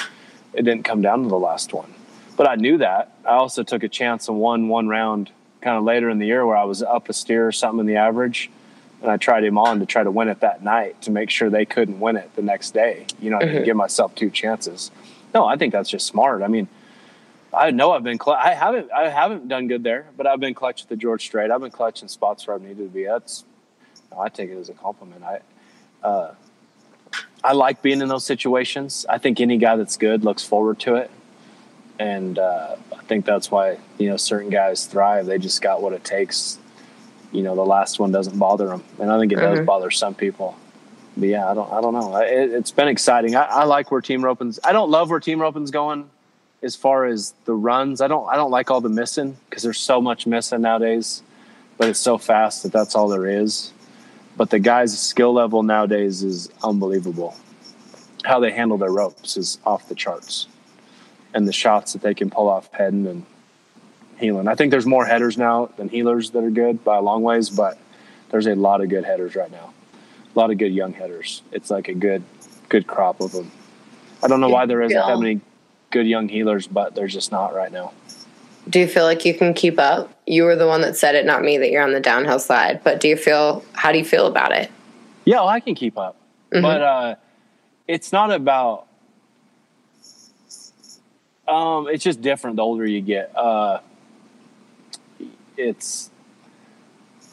S3: It didn't come down to the last one, but I knew that. I also took a chance and won one round kind of later in the year where I was up a steer or something in the average, and I tried him on to try to win it that night to make sure they couldn't win it the next day. You know, I didn't
S1: Mhm.
S3: give myself two chances. No, I think that's just smart. I mean, I know I've been. Cl- I haven't. I haven't done good there, but I've been clutch at the George Strait. I've been clutch in spots where I've needed to be. That's. no, I take it as a compliment. I. Uh, I like being in those situations. I think any guy that's good looks forward to it, and uh, I think that's why you know certain guys thrive. They just got what it takes. You know, the last one doesn't bother them, and I think it does
S1: Mhm.
S3: bother some people. but yeah, I don't I don't know. It, has been exciting. I, I, like where team roping's. I don't love where team roping's going as far as the runs. I don't I don't like all the missing because there's so much missing nowadays, but it's so fast that that's all there is. But the guys' skill level nowadays is unbelievable. How they handle their ropes is off the charts, and the shots that they can pull off heading and heeling. I think there's more headers now than heelers that are good by a long ways, but there's a lot of good headers right now. A lot of good young headers. It's like a good good crop of them. I don't know why there isn't that many good young heelers, but there's just not right now.
S1: Do you feel like you can keep up? You were the one that said it, not me, that you're on the downhill side. But do you feel? How do you feel about it?
S3: Yeah, well, I can keep up, mm-hmm. but uh, it's not about. Um, it's just different the older you get. Uh, it's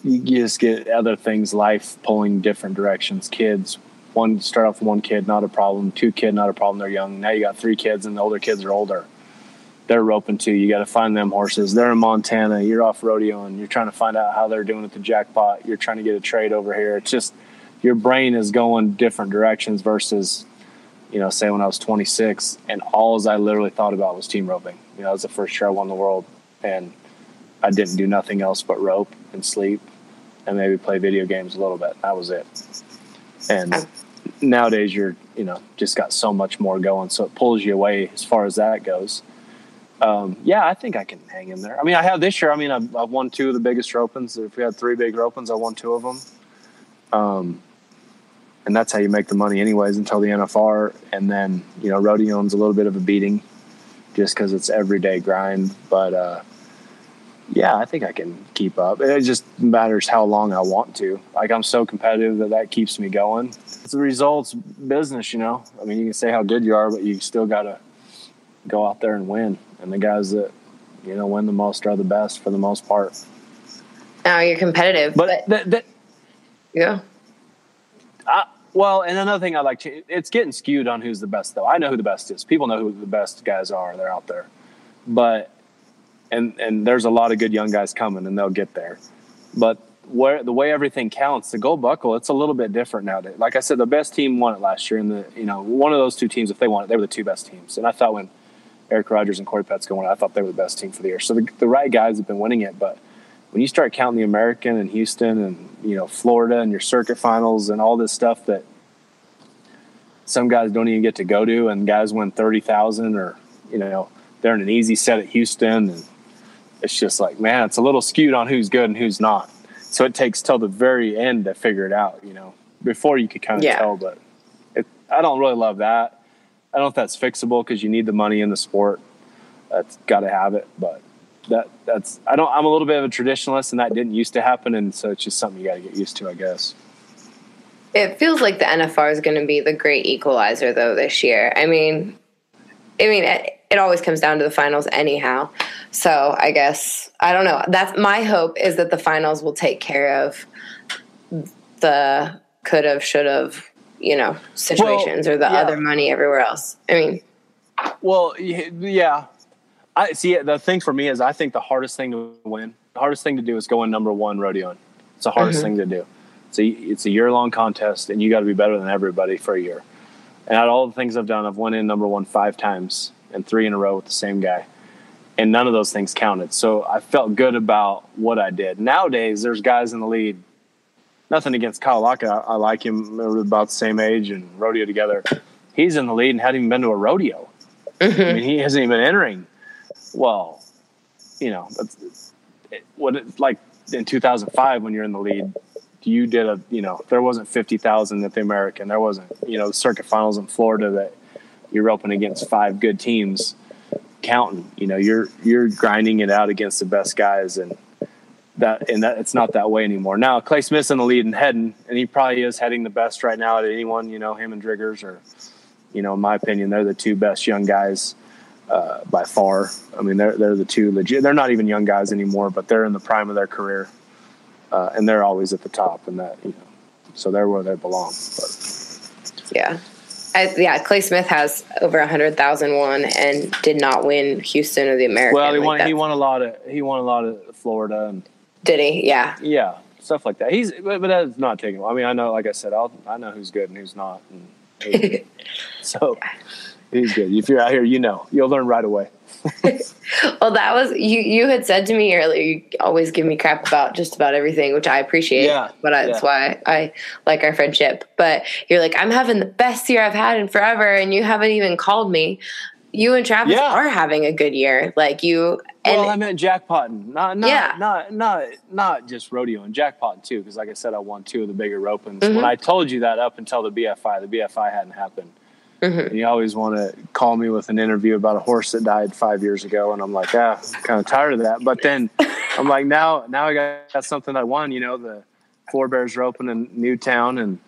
S3: you just get other things, life pulling different directions. Kids, one start off with one kid, not a problem. Two kid, not a problem. They're young. Now you got three kids, and the older kids are older. They're roping too. You got to find them horses. They're in Montana. You're off rodeoing. You're trying to find out how they're doing at the jackpot. You're trying to get a trade over here. It's just your brain is going different directions versus, you know, say when I was 26 and all I literally thought about was team roping. You know, that was the first year I won the world, and I didn't do nothing else but rope and sleep and maybe play video games a little bit. That was it. And nowadays you're, you know, just got so much more going. So it pulls you away as far as that goes. Um, yeah, I think I can hang in there. I mean, I have this year. I mean, I've, I've won two of the biggest ropens. If we had three big ropens, I won two of them. Um, and that's how you make the money, anyways, until the NFR. And then, you know, rodeoing's a little bit of a beating just because it's everyday grind. But, uh, yeah, I think I can keep up. It just matters how long I want to. Like I'm so competitive that that keeps me going. It's the results business, you know. I mean, you can say how good you are, but you still got to go out there and win. And the guys that you know win the most are the best for the most part.
S1: Now you're competitive,
S3: but, but that, that,
S1: yeah.
S3: I, well, and another thing I like to, it's getting skewed on who's the best though. I know who the best is. People know who the best guys are. They're out there, but and and there's a lot of good young guys coming, and they'll get there. But where the way everything counts, the gold buckle, it's a little bit different nowadays. Like I said, the best team won it last year, and the you know one of those two teams, if they won it, they were the two best teams. And I thought when Erich Rogers and Cory Petska won it, I thought they were the best team for the year. So the, the right guys have been winning it, but when you start counting the American and Houston and you know Florida and your circuit finals and all this stuff that some guys don't even get to go to, and guys win thirty thousand or you know they're in an easy set at Houston and it's just like, man, it's a little skewed on who's good and who's not. So it takes till the very end to figure it out, you know, before you could kind of yeah. tell. But it, I don't really love that. I don't know if that's fixable because you need the money in the sport. That's got to have it. But that that's I don't. I'm a little bit of a traditionalist, and that didn't used to happen, and so it's just something you got to get used to, I guess.
S1: It feels like the NFR is going to be the great equalizer, though, this year. I mean, I mean, it, always comes down to the finals, anyhow. So I guess I don't know. That's my hope is that the finals will take care of the could have, should have, you know, situations well, or the yeah. other money everywhere else. I mean,
S3: well, yeah. I see. The thing for me is, I think the hardest thing to win, the hardest thing to do is go in number one rodeo. It's the hardest mm-hmm. thing to do. It's a it's a year long contest, and you got to be better than everybody for a year. And out of all the things I've done, I've won in number one five times and three in a row with the same guy and none of those things counted. So I felt good about what I did. Nowadays, there's guys in the lead. Nothing against Kyle Lockett. I, I like him. We're about the same age and rodeo together. He's in the lead and hadn't even been to a rodeo. Mm-hmm. I mean, he hasn't even been entering. Well, you know, that's it, what it's like in 2005 when you're in the lead. You did a, you know, there wasn't 50,000 at the American. There wasn't, you know, the circuit finals in Florida that you're open against five good teams counting. You know, you're you're grinding it out against the best guys, and that and that it's not that way anymore. Now Clay Smith's in the lead and heading, and he probably is heading the best right now at anyone. You know, him and Driggers are, you know, in my opinion, they're the two best young guys uh, by far. I mean, they're they're the two legit. They're not even young guys anymore, but they're in the prime of their career, uh, and they're always at the top. And that you know, so they're where they belong. But
S1: yeah. I, yeah, Clay Smith has over a hundred thousand won and did not win Houston or the American.
S3: Well, he like won. He won a lot of. He won a lot of Florida. And,
S1: did he? Yeah.
S3: Yeah. stuff like that. He's but, but that's not taking. I mean, I know, like I said, I'll I know who's good and who's not. And so he's good. If you're out here, you know, you'll learn right away.
S1: well, that was you. You had said to me earlier. You always give me crap about just about everything, which I appreciate.
S3: Yeah,
S1: but I,
S3: yeah.
S1: that's why I like our friendship. But you're like, I'm having the best year I've had in forever, and you haven't even called me. You and Travis
S3: Yeah.
S1: are having a good year. Like you, and
S3: well, I meant jackpotting, not not
S1: Yeah.
S3: not not not just rodeo and jackpotting too. Because like I said, I won two of the bigger ropings.
S1: Mhm.
S3: When I told you that up until the BFI, the BFI hadn't happened.
S1: Mhm.
S3: And you always want to call me with an interview about a horse that died five years ago, and I'm like, ah, I'm kind of tired of that. But then I'm like, now now I got, got something I won. You know, the Four Bears are open in Newtown, and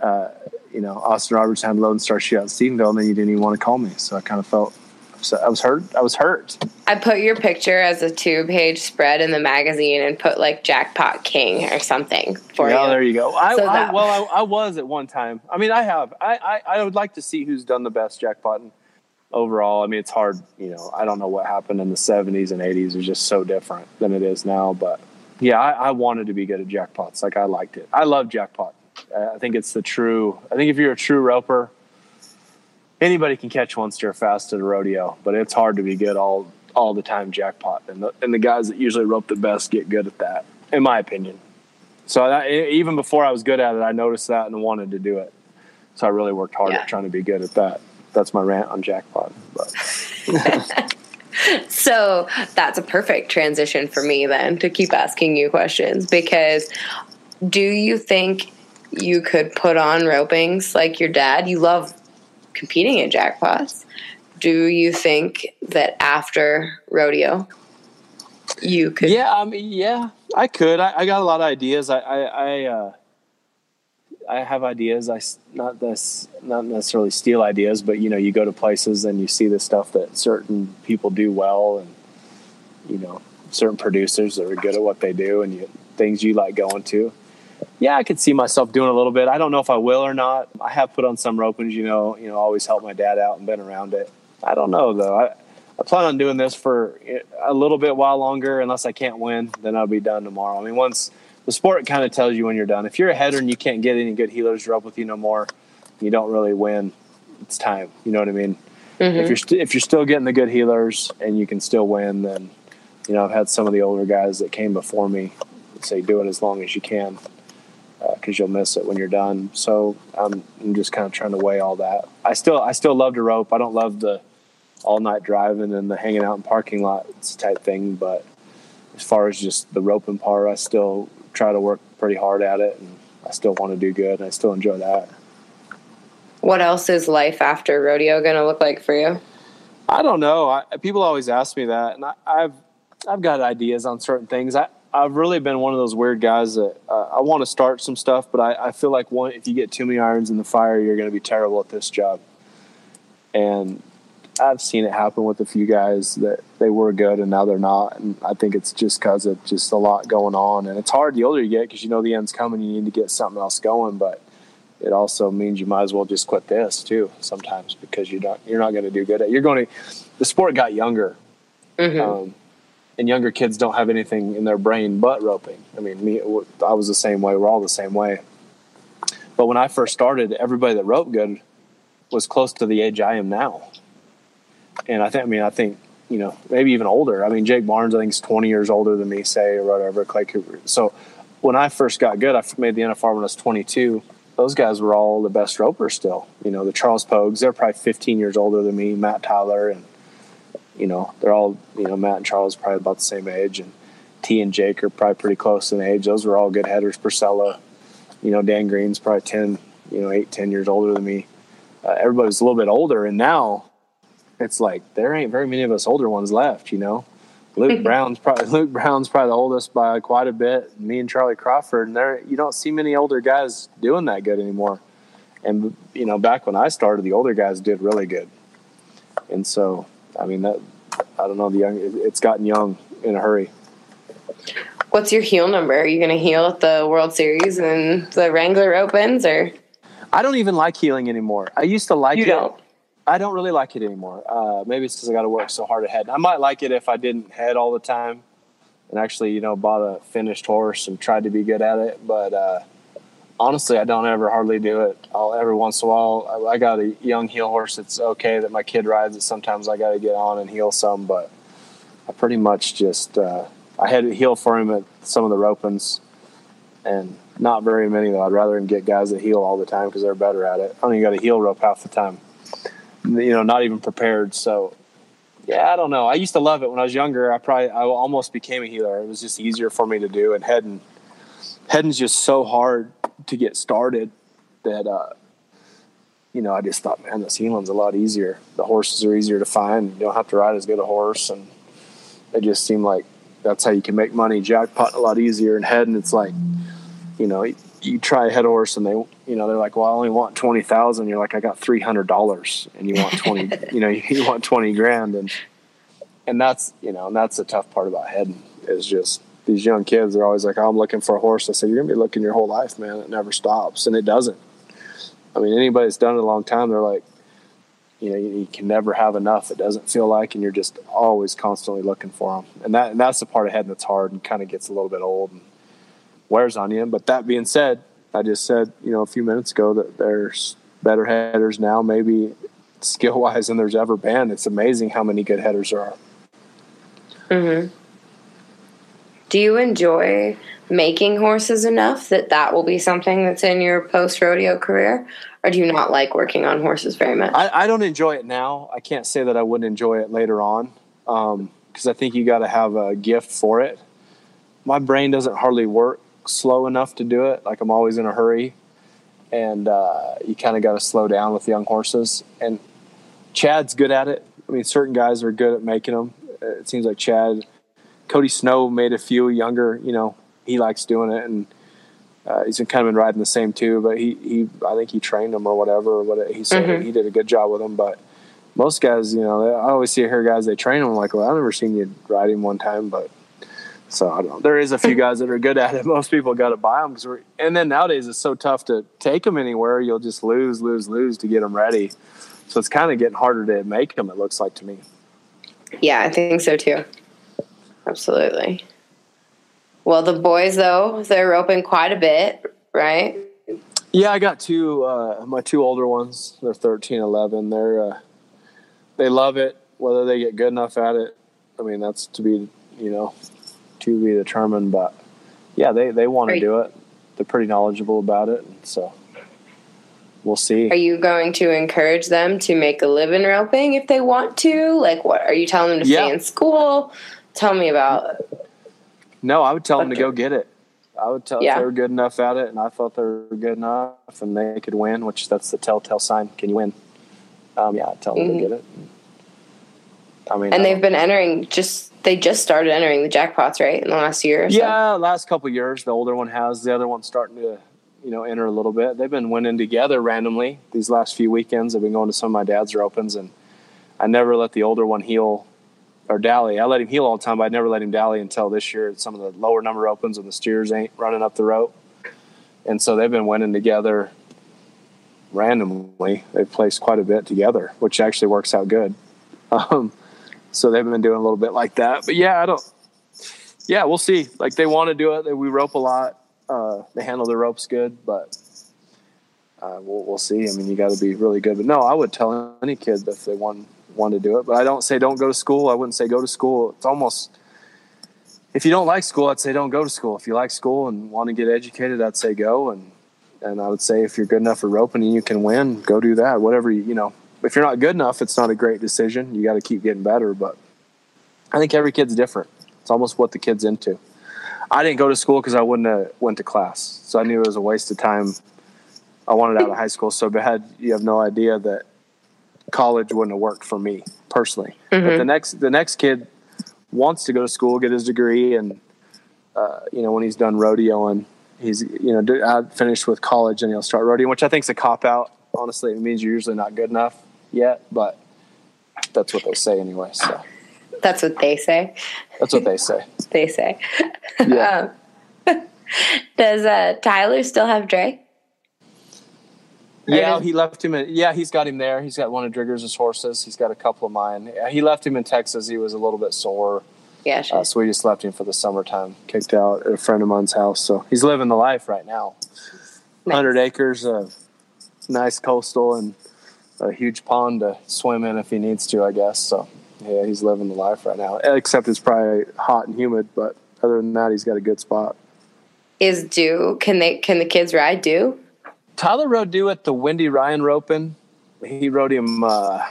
S3: uh, you know, Austin Roberts had Lone Star Shootout in Stephenville, and then you didn't even want to call me. So I kind of felt. So I was hurt. I was hurt.
S1: I put your picture as a two page spread in the magazine and put like Jackpot King or something for
S3: yeah,
S1: you.
S3: Oh, there you go. I,
S1: So
S3: I
S1: that-
S3: well, I, I was at one time. I mean, I have. I, I I would like to see who's done the best jackpotting overall. I mean, it's hard. You know, I don't know what happened in the '70s and '80s. It was just so different than it is now. But yeah, I, I wanted to be good at jackpots. Like I liked it. I love jackpot. I think it's the true. I think if you're a true roper, anybody can catch one steer fast at a rodeo, but it's hard to be good all all the time jackpot. And the, and the guys that usually rope the best get good at that, in my opinion. So that, even before I was good at it, I noticed that and wanted to do it. So I really worked hard
S1: Yeah.
S3: at trying to be good at that. That's my rant on jackpot. But
S1: So that's a perfect transition for me then to keep asking you questions because do you think you could put on ropings like your dad? You love competing in jackpots. Do you think that after rodeo you could
S3: yeah, I mean, yeah, I could. I, I got a lot of ideas. I, I, I, uh, I have ideas. I not this, not necessarily steal ideas, but you know, you go to places and you see the stuff that certain people do well, and you know, certain producers that are good at what they do, and you, things you like going to. Yeah, I could see myself doing a little bit. I don't know if I will or not. I have put on some ropings, you know, you know, always helped my dad out and been around it. I don't know though. I, I plan on doing this for a little bit while longer. Unless I can't win, then I'll be done tomorrow. I mean, once the sport kind of tells you when you're done. If you're a header and you can't get any good heelers to rope with you no more, you don't really win. It's time. You know what I mean? Mm-hmm. If you're st- if you're still getting the good heelers and you can still win, then you know I've had some of the older guys that came before me say do it as long as you can Uh, because you'll miss it when you're done. So I'm, I'm just kind of trying to weigh all that. I still I still love to rope. I don't love the all night driving and the hanging out in parking lots type thing, but as far as just the roping part, I still try to work pretty hard at it, and I still want to do good, and I still enjoy that.
S1: what else is life after rodeo going to look like for you?
S3: I don't know. I, people always ask me that, and I, I've I've got ideas on certain things. I I've really been one of those weird guys that uh, I want to start some stuff, but I, I feel like one if you get too many irons in the fire, you're going to be terrible at this job. And I've seen it happen with a few guys that they were good and now they're not, and I think it's just because of just a lot going on, and it's hard the older you get because you know the end's coming, you need to get something else going, but it also means you might as well just quit this too sometimes because you're not you're not going to do good at you're going to the sport got younger. Um, and younger kids don't have anything in their brain but roping. I mean me i was the same way we're all the same way. But when i first started everybody that roped good was close to the age i am now. And i think i mean i think you know maybe even older. I mean jake barnes i think is 20 years older than me say or whatever clay cooper. So when i first got good i made the nfr when i was 22 those guys were all the best ropers still. You know, the Charles Pogues, they're probably 15 years older than me, Matt Tyler, and, you know, they're all, you know, Matt and Charles probably about the same age, and Tee and Jake are probably pretty close in age. Those were all good headers. Purcella, you know, Dan Green's probably 10, you know, 8, 10 years older than me. Uh, everybody's a little bit older, and now it's like there ain't very many of us older ones left, you know. Luke Brown's probably Luke Brown's probably the oldest by quite a bit. Me and Charlie Crawford, and there you don't see many older guys doing that good anymore. And you know, back when I started, the older guys did really good. And so, I mean, that I don't know the young. It's gotten young in a hurry.
S1: What's your heel number? Are you going to heel at the World Series and the Wrangler Opens, or
S3: I don't even like heeling anymore. I used to like
S1: you
S3: it.
S1: don't?
S3: I don't really like it anymore. Uh, maybe it's because I got to work so hard ahead. I might like it if I didn't head all the time, and actually, you know, bought a finished horse and tried to be good at it. But uh, honestly, I don't ever hardly do it. I'll every once in a while. I, I got a young heel horse that's okay that my kid rides. That sometimes I got to get on and heel some, but I pretty much just uh, I had to heel for him at some of the ropings, and not very many though. I'd rather him get guys that heel all the time because they're better at it. I only got a heel rope half the time. You know, not even prepared. So yeah, I don't know. I used to love it when I was younger. I probably I almost became a heeler. It was just easier for me to do, and heading heading's just so hard to get started that uh, you know I just thought, man, this heeling's a lot easier. The horses are easier to find. You don't have to ride as good a horse, and it just seemed like that's how you can make money. Jackpot a lot easier, and heading it's like you know you try a head horse and they you know they're like well i only want 20000 you're like i got $300 and you want 20 you know you want 20 grand and and that's you know and that's the tough part about heading is just these young kids are always like oh, i'm looking for a horse i said you're gonna be looking your whole life man it never stops and it doesn't i mean anybody that's done it a long time they're like you know you, you can never have enough it doesn't feel like and you're just always constantly looking for them and that and that's the part of heading that's hard and kind of gets a little bit old and wears on you. But that being said, I just said, you know, a few minutes ago that there's better headers now, maybe skill wise, than there's ever been. It's amazing how many good headers there are.
S1: Mm-hmm. Do you enjoy making horses enough that that will be something that's in your post rodeo career? Or do you not like working on horses very much?
S3: I, I don't enjoy it now. I can't say that I wouldn't enjoy it later on because um, I think you got to have a gift for it. My brain doesn't hardly work slow enough to do it. Like I'm always in a hurry, and uh, you kind of got to slow down with young horses. And Chad's good at it. I mean, certain guys are good at making them. It seems like Chad, Cody Snow made a few younger. You know, he likes doing it, and uh, he's been kind of been riding the same too. But he, he, I think he trained them or whatever. Or what he said mm-hmm. he did a good job with them, but most guys, you know, I always see here guys they train them like, well, I've never seen you ride him one time, but so I don't know. There is a few guys that are good at it. Most people got to buy them because we're, and then nowadays it's so tough to take them anywhere. You'll just lose, lose, lose to get them ready. So it's kind of getting harder to make them. It looks like to me.
S1: Yeah, I think so too. Absolutely. Well, the boys though they're roping quite a bit, right?
S3: Yeah, I got two. Uh, my two older ones. They're 13, 11. They're uh, they love it. Whether they get good enough at it, I mean, that's to be you know to be determined. But yeah, they they want to do it. They're pretty knowledgeable about it, so we'll see.
S1: Are you going to encourage them to make a living roping if they want to? Like, what are you telling them to yeah. stay in school? Tell me about.
S3: No, I would tell them to go get it. I would tell yeah. if they were good enough at it, and I thought they were good enough, and they could win. Which that's the telltale sign. Can you win? Um, yeah, I'd tell them mm-hmm. to get it.
S1: I mean, and they've been entering just they just started entering the jackpots, right, in the last year.
S3: yeah, so. last couple years, the older one has. The other one's starting to, you know, enter a little bit. They've been winning together randomly these last few weekends. I've been going to some of my dad's opens, and I never let the older one heel or dally. I let him heel all the time, but I never let him dally until this year. Some of the lower number opens when the steers ain't running up the rope, and so they've been winning together randomly. They've placed quite a bit together, which actually works out good. Um, so they've been doing a little bit like that. But yeah, I don't. Yeah, we'll see. Like they want to do it. We rope a lot. Uh, they handle the ropes good, but uh, we'll, we'll see. I mean, you got to be really good. But no, I would tell any kid if they want want to do it. But I don't say don't go to school. I wouldn't say go to school. It's almost if you don't like school, I'd say don't go to school. If you like school and want to get educated, I'd say go. And and I would say if you're good enough for roping and you can win, go do that. Whatever you you know if you're not good enough, it's not a great decision. You got to keep getting better. But I think every kid's different. It's almost what the kid's into. I didn't go to school because I wouldn't have went to class, so I knew it was a waste of time. I wanted out of high school so bad. You have no idea that college wouldn't have worked for me personally. Mm-hmm. But the next the next kid wants to go to school, get his degree, and uh, you know when he's done rodeoing, he's you know I finished with college and he'll start rodeoing, which I think is a cop out. Honestly, it means you're usually not good enough yet, but that's what they say anyway. So
S1: that's what they say.
S3: That's what they say.
S1: they say. Yeah. Um, does uh, Tyler still have Dre?
S3: Yeah, he left him. In, yeah, he's got him there. He's got one of Driggers' horses. He's got a couple of mine. He left him in Texas. He was a little bit sore.
S1: Gotcha.
S3: Uh, so we just left him for the summertime. Kicked out at a friend of mine's house, so he's living the life right now.
S1: Nice.
S3: Hundred acres of nice coastal and a huge pond to swim in if he needs to, I guess. So yeah, he's living the life right now. Except it's probably hot and humid, but other than that, he's got a good spot.
S1: Is do can they can the kids ride do?
S3: Tyler rode Dew at the Wendy Ryan roping. He rode him. Uh,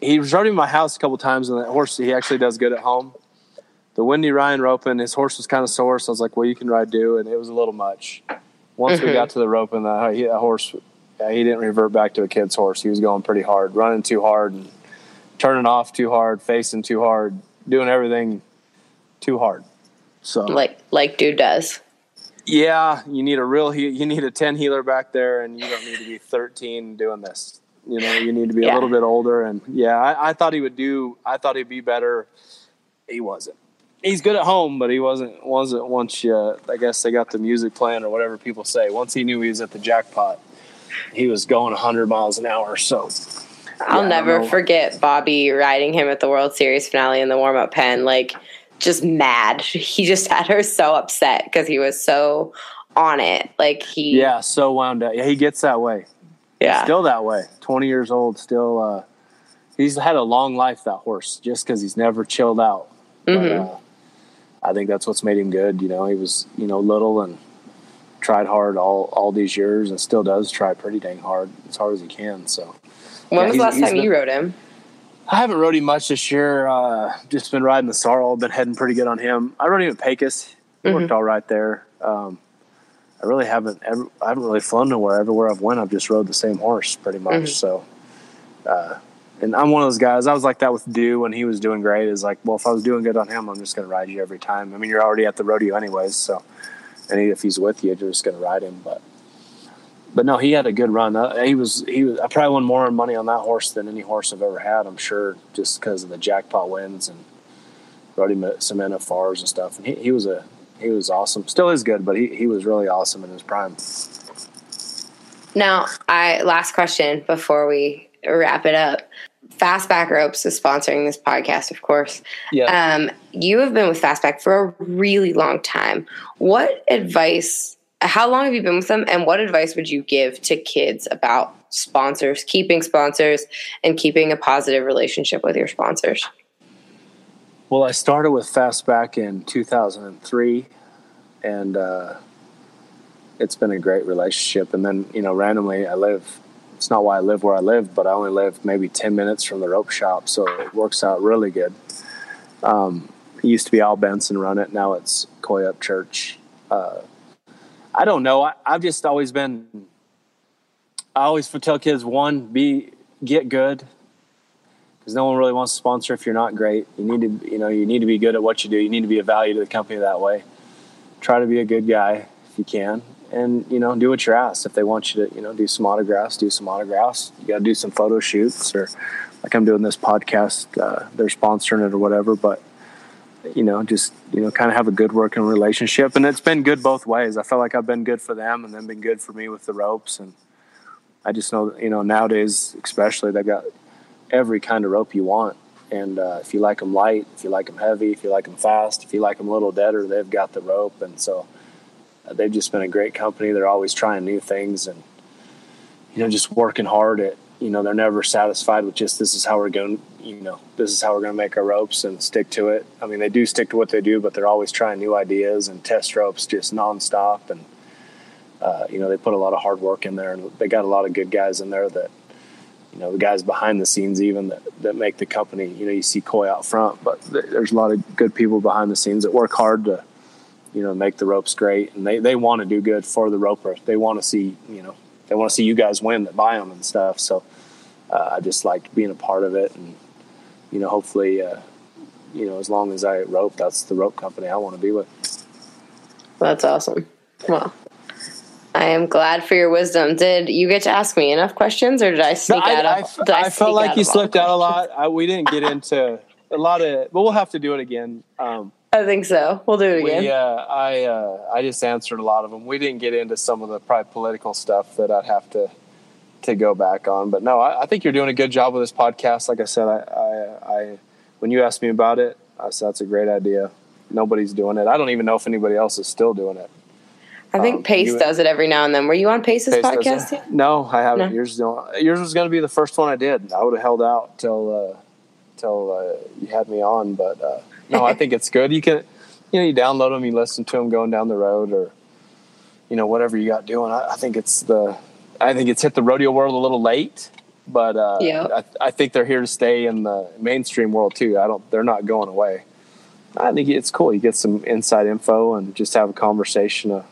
S3: he rode him my house a couple times, and that horse he actually does good at home. The Wendy Ryan roping, his horse was kind of sore, so I was like, "Well, you can ride Dew," and it was a little much. Once we
S1: Mhm.
S3: got to the roping, that, he, that horse, yeah, he didn't revert back to a kid's horse. He was going pretty hard, running too hard, and turning off too hard, facing too hard, doing everything too hard. So
S1: Like like dude does.
S3: Yeah, you need a real he- you need a 10 healer back there and you don't need to be 13 doing this. You know, you need to be
S1: Yeah.
S3: a little bit older and yeah, I, I thought he would do I thought he'd be better. He wasn't. He's good at home, but he wasn't wasn't once you I guess they got the music playing or whatever people say. Once he knew he was at the jackpot, he was going 100 miles an hour. So
S1: I'll
S3: Yeah,
S1: never forget Bobby riding him at the World Series finale in the warm up pen, like just mad. He just had her so upset because he was so on it. Like he,
S3: yeah, so wound up. Yeah, he gets that way.
S1: yeah,
S3: still that way 20 years old still uh he's had a long life that horse just because he's never chilled out but,
S1: Mhm.
S3: uh, i think that's what's made him good you know he was you know little and tried hard all all these years and still does try pretty dang hard as hard as he can so
S1: When
S3: yeah,
S1: was the last time
S3: been-
S1: you rode him?
S3: I haven't rode him much this year uh just been riding the sorrel been heading pretty good on him i rode him at pecos he
S1: Mhm.
S3: worked all right there um I really haven't ever. I haven't really flown nowhere. Everywhere I've went, I've just rode the same horse pretty much.
S1: Mhm.
S3: So, uh, and I'm one of those guys. I was like that with Dew when he was doing great. Is like, well, if I was doing good on him, I'm just going to ride you every time. I mean, you're already at the rodeo anyways, so and if he's with you, you're just going to ride him. But, but no, he had a good run. Uh, he was he was. I probably won more money on that horse than any horse I've ever had. I'm sure, just because of the jackpot wins and rode him at some NFRs and stuff. And he, he was a he was awesome. Still is good, but he, he was really awesome in his prime.
S1: Now, I last question before we wrap it up. Fastback Ropes is sponsoring this podcast, of course.
S3: Yeah.
S1: Um, you have been with Fastback for a really long time. What advice? How long have you been with them, and what advice would you give to kids about sponsors, keeping sponsors, and keeping a positive relationship with your sponsors?
S3: Well, I started with Fastback in 2003, and uh, it's been a great relationship. And then, you know, randomly, I live. It's not why I live where I live, but I only live maybe 10 minutes from the rope shop, so it works out really good. Um, used to be Al Benson run it. Now it's Coy Upchurch. Uh, I don't know. I, I've just always been. I always tell kids one, be get good, because no one really wants to sponsor if you're not great. You need to, you know, you need to be good at what you do. You need to be a value to the company that way. Try to be a good guy if you can, and you know, do what you're asked. If they want you to, you know, do some autographs, do some autographs. You got to do some photo shoots, or like I'm doing this podcast, uh, they're sponsoring it or whatever. But you know, just you know, kind of have a good working relationship, and it's been good both ways. I felt like I've been good for them, and then been good for me with the ropes, and I just know, you know, nowadays especially they've got every kind of rope you want. And uh, if you like them light, if you like them heavy, if you like them fast, if you like them a little deader, they've got the rope. And so uh, they've just been a great company. They're always trying new things and, you know, just working hard at, you know, they're never satisfied with just this is how we're going, you know, this is how we're going to make our ropes and stick to it. I mean, they do stick to what they do, but they're always trying new ideas and test ropes just nonstop. And, uh, you know, they put a lot of hard work in there and they got a lot of good guys in there that, you know, the guys behind the scenes even that, that make the company, you know, you see Coy out front, but th- there's a lot of good people behind the scenes that work hard to, you know, make the ropes great. And they, they want to do good for the roper. They want to see, you know, they want to see you guys win that buy them and stuff. So uh, I just like being a part of it. And, you know, hopefully, uh, you know, as long as I rope, that's the rope company I want to be with.
S1: That's awesome. Well, I am glad for your wisdom. Did you get to ask me enough questions, or did I sneak
S3: I,
S1: out?
S3: I,
S1: of, did I
S3: I
S1: sneak
S3: felt like
S1: out
S3: you slipped out a lot. I, we didn't get into a lot of, but we'll have to do it again. Um,
S1: I think so. We'll do it again.
S3: Yeah, uh, I, uh, I just answered a lot of them. We didn't get into some of the probably political stuff that I'd have to to go back on. But no, I, I think you're doing a good job with this podcast. Like I said, I, I, I when you asked me about it, I said, that's a great idea. Nobody's doing it. I don't even know if anybody else is still doing it.
S1: I think
S3: Um,
S1: Pace
S3: you-
S1: does it every now and then. Were you on Pace's
S3: Pace
S1: podcast? yet?
S3: No, I haven't.
S1: No?
S3: Yours, yours was going to be the first one I did. I would have held out till uh, till uh, you had me on, but uh, no, I think it's good. You can, you know, you download them, you listen to them going down the road, or you know, whatever you got doing. I, I think it's the, I think it's hit the rodeo world a little late, but uh,
S1: Yeah.
S3: I, I think they're here to stay in the mainstream world too. I don't, they're not going away. I think it's cool. You get some inside info and just have a conversation. Uh,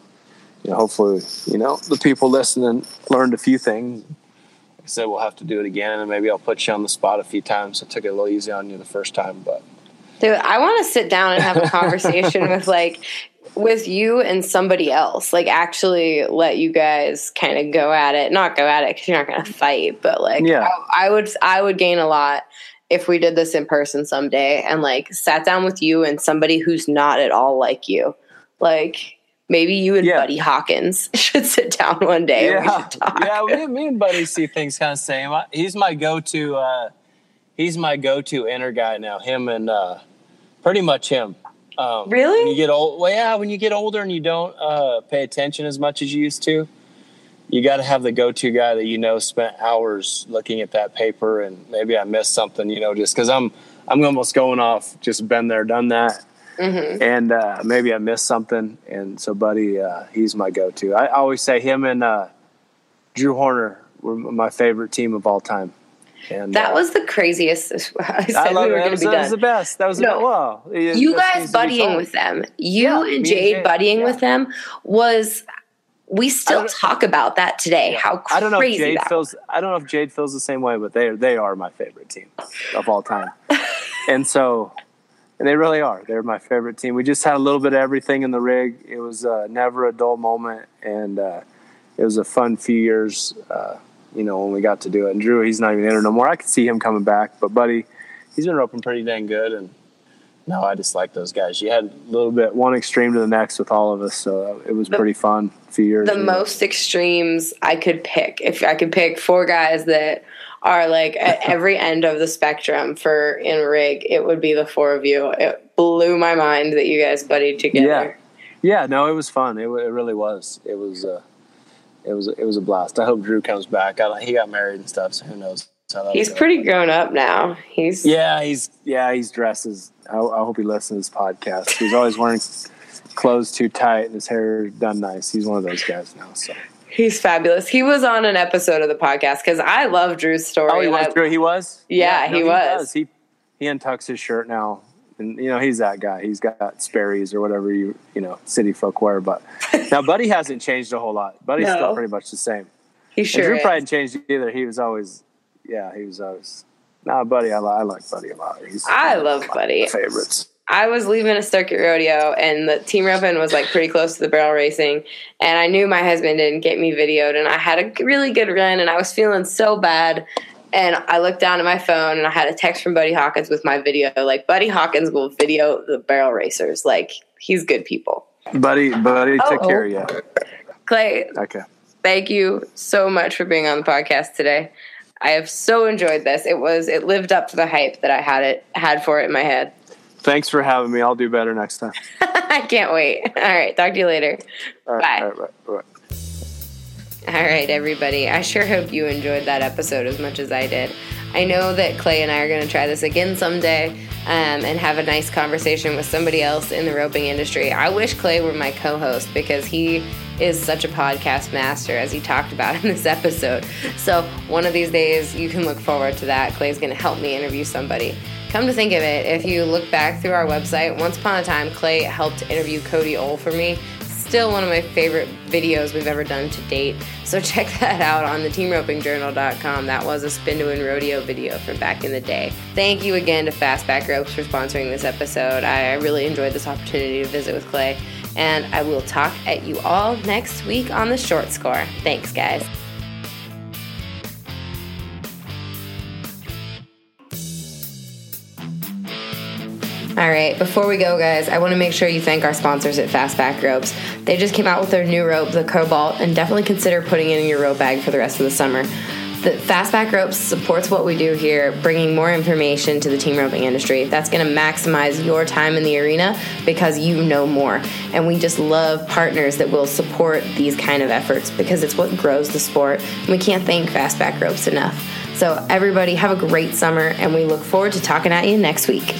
S3: you know, hopefully, you know, the people listening learned a few things. Like I said we'll have to do it again, and maybe I'll put you on the spot a few times. I took it a little easy on you the first time, but
S1: Dude, I want to sit down and have a conversation with like with you and somebody else. Like actually let you guys kind of go at it. Not go at it because you're not going to fight, but like
S3: Yeah.
S1: I, I would I would gain a lot if we did this in person someday and like sat down with you and somebody who's not at all like you. Like maybe you and
S3: Yeah.
S1: Buddy Hawkins should sit down one day and we
S3: yeah,
S1: should talk.
S2: yeah, me, me and Buddy see things kind of same. He's my go-to. Uh, he's my go-to inner guy now. Him and uh, pretty much him. Um,
S1: Really?
S2: When you get old, well, yeah. When you get older and you don't uh, pay attention as much as you used to, you got to have the go-to guy that you know spent hours looking at that paper, and maybe I missed something. You know, just because I'm I'm almost going off. Just been there, done that.
S1: Mhm.
S3: and uh, maybe I missed something. And so, Buddy, uh, he's my go-to. I always say him and uh, Drew Horner were my favorite team of all time. And
S1: That
S3: uh,
S1: was the craziest. I said
S3: I love
S1: we were. Going to
S3: was,
S1: be
S3: that was the best. That was the
S1: No.
S3: best. Wow. It-
S1: you guys buddying with them, you
S3: Yeah,
S1: and
S3: me and
S1: Jade
S3: Jade,
S1: buddying
S3: yeah.
S1: with them was. We still talk about that today. How crazy
S3: I don't know if Jade feels. I don't know if Jade feels the same way, but they they are my favorite team of all time. and so, and they really are. They're my favorite team. We just had a little bit of everything in the rig. It was uh, never a dull moment, and uh, it was a fun few years. Uh, you know, when we got to do it. And Drew, he's not even in it no more. I could see him coming back, but Buddy, he's been roping pretty dang good. And no, I just like those guys. You had a little bit one extreme to the next with all of us, so it was
S1: The-
S3: pretty fun. Few years.
S1: the most extremes I could pick. If I could pick four guys that are like at every end of the spectrum for in rig, it would be the four of you. It blew my mind that you guys buddied together.
S3: Yeah, no, it was fun. It, it really was. It was. Uh, it was. It was a blast. I hope Drew comes back. I, he got married and stuff, so who knows?
S1: He's pretty grown up now. He's
S3: Yeah, he's. Yeah, he's dresses. I, I hope he listens to this podcast. He's always wearing clothes too tight and his hair done nice. He's one of those guys now. So.
S1: he's fabulous. He was on an episode of the podcast because I love Drew's story.
S3: Oh, he was.
S1: I-
S3: Drew, he was.
S1: Yeah, he was.
S3: does. He he untucks his shirt now. And you know he's that guy. He's got Sperry's or whatever you you know city folk wear. But now Buddy hasn't changed a whole lot. Buddy's
S1: No.
S3: still pretty much the same.
S1: he
S3: And
S1: sure
S3: Drew probably hadn't changed either. He was always, yeah, he was always. Nah, Buddy, I, I like Buddy a lot. He's
S1: I love Buddy.
S3: favorites.
S1: I was leaving a circuit rodeo and the team roping was like pretty close to the barrel racing. And I knew my husband didn't get me videoed and I had a really good run and I was feeling so bad. And I looked down at my phone and I had a text from Buddy Hawkins with my video. Like, Buddy Hawkins will video the barrel racers. Like, he's good people.
S3: Buddy, Buddy
S1: Oh.
S3: care of you.
S1: Clay,
S3: Okay.
S1: thank you so much for being on the podcast today. I have so enjoyed this. It was it lived up to the hype that I had it had for it in my head.
S3: Thanks for having me. I'll do better next time.
S1: I can't wait. All right, talk to you later.
S3: Right.
S1: Bye.
S3: Right, right, right.
S1: All right, everybody. I sure hope you enjoyed that episode as much as I did. I know that Clay and I are going to try this again someday um, and have a nice conversation with somebody else in the roping industry. I wish Clay were my co host because he is such a podcast master, as he talked about in this episode. So, one of these days, you can look forward to that. Clay's going to help me interview somebody. Come to think of it, if you look back through our website, once upon a time, Clay helped interview Cody Ohl for me still one of my favorite videos we've ever done to date. So check that out on the teamropingjournal.com. That was a spin to win rodeo video from back in the day. Thank you again to Fastback Ropes for sponsoring this episode. I really enjoyed this opportunity to visit with Clay. And I will talk at you all next week on the short score. Thanks, guys. All right, before we go, guys, I want to make sure you thank our sponsors at Fastback Ropes. They just came out with their new rope, the Cobalt, and definitely consider putting it in your rope bag for the rest of the summer. The Fastback Ropes supports what we do here, bringing more information to the team roping industry. That's going to maximize your time in the arena because you know more. And we just love partners that will support these kind of efforts because it's what grows the sport. And we can't thank Fastback Ropes enough. So, everybody, have a great summer, and we look forward to talking at you next week.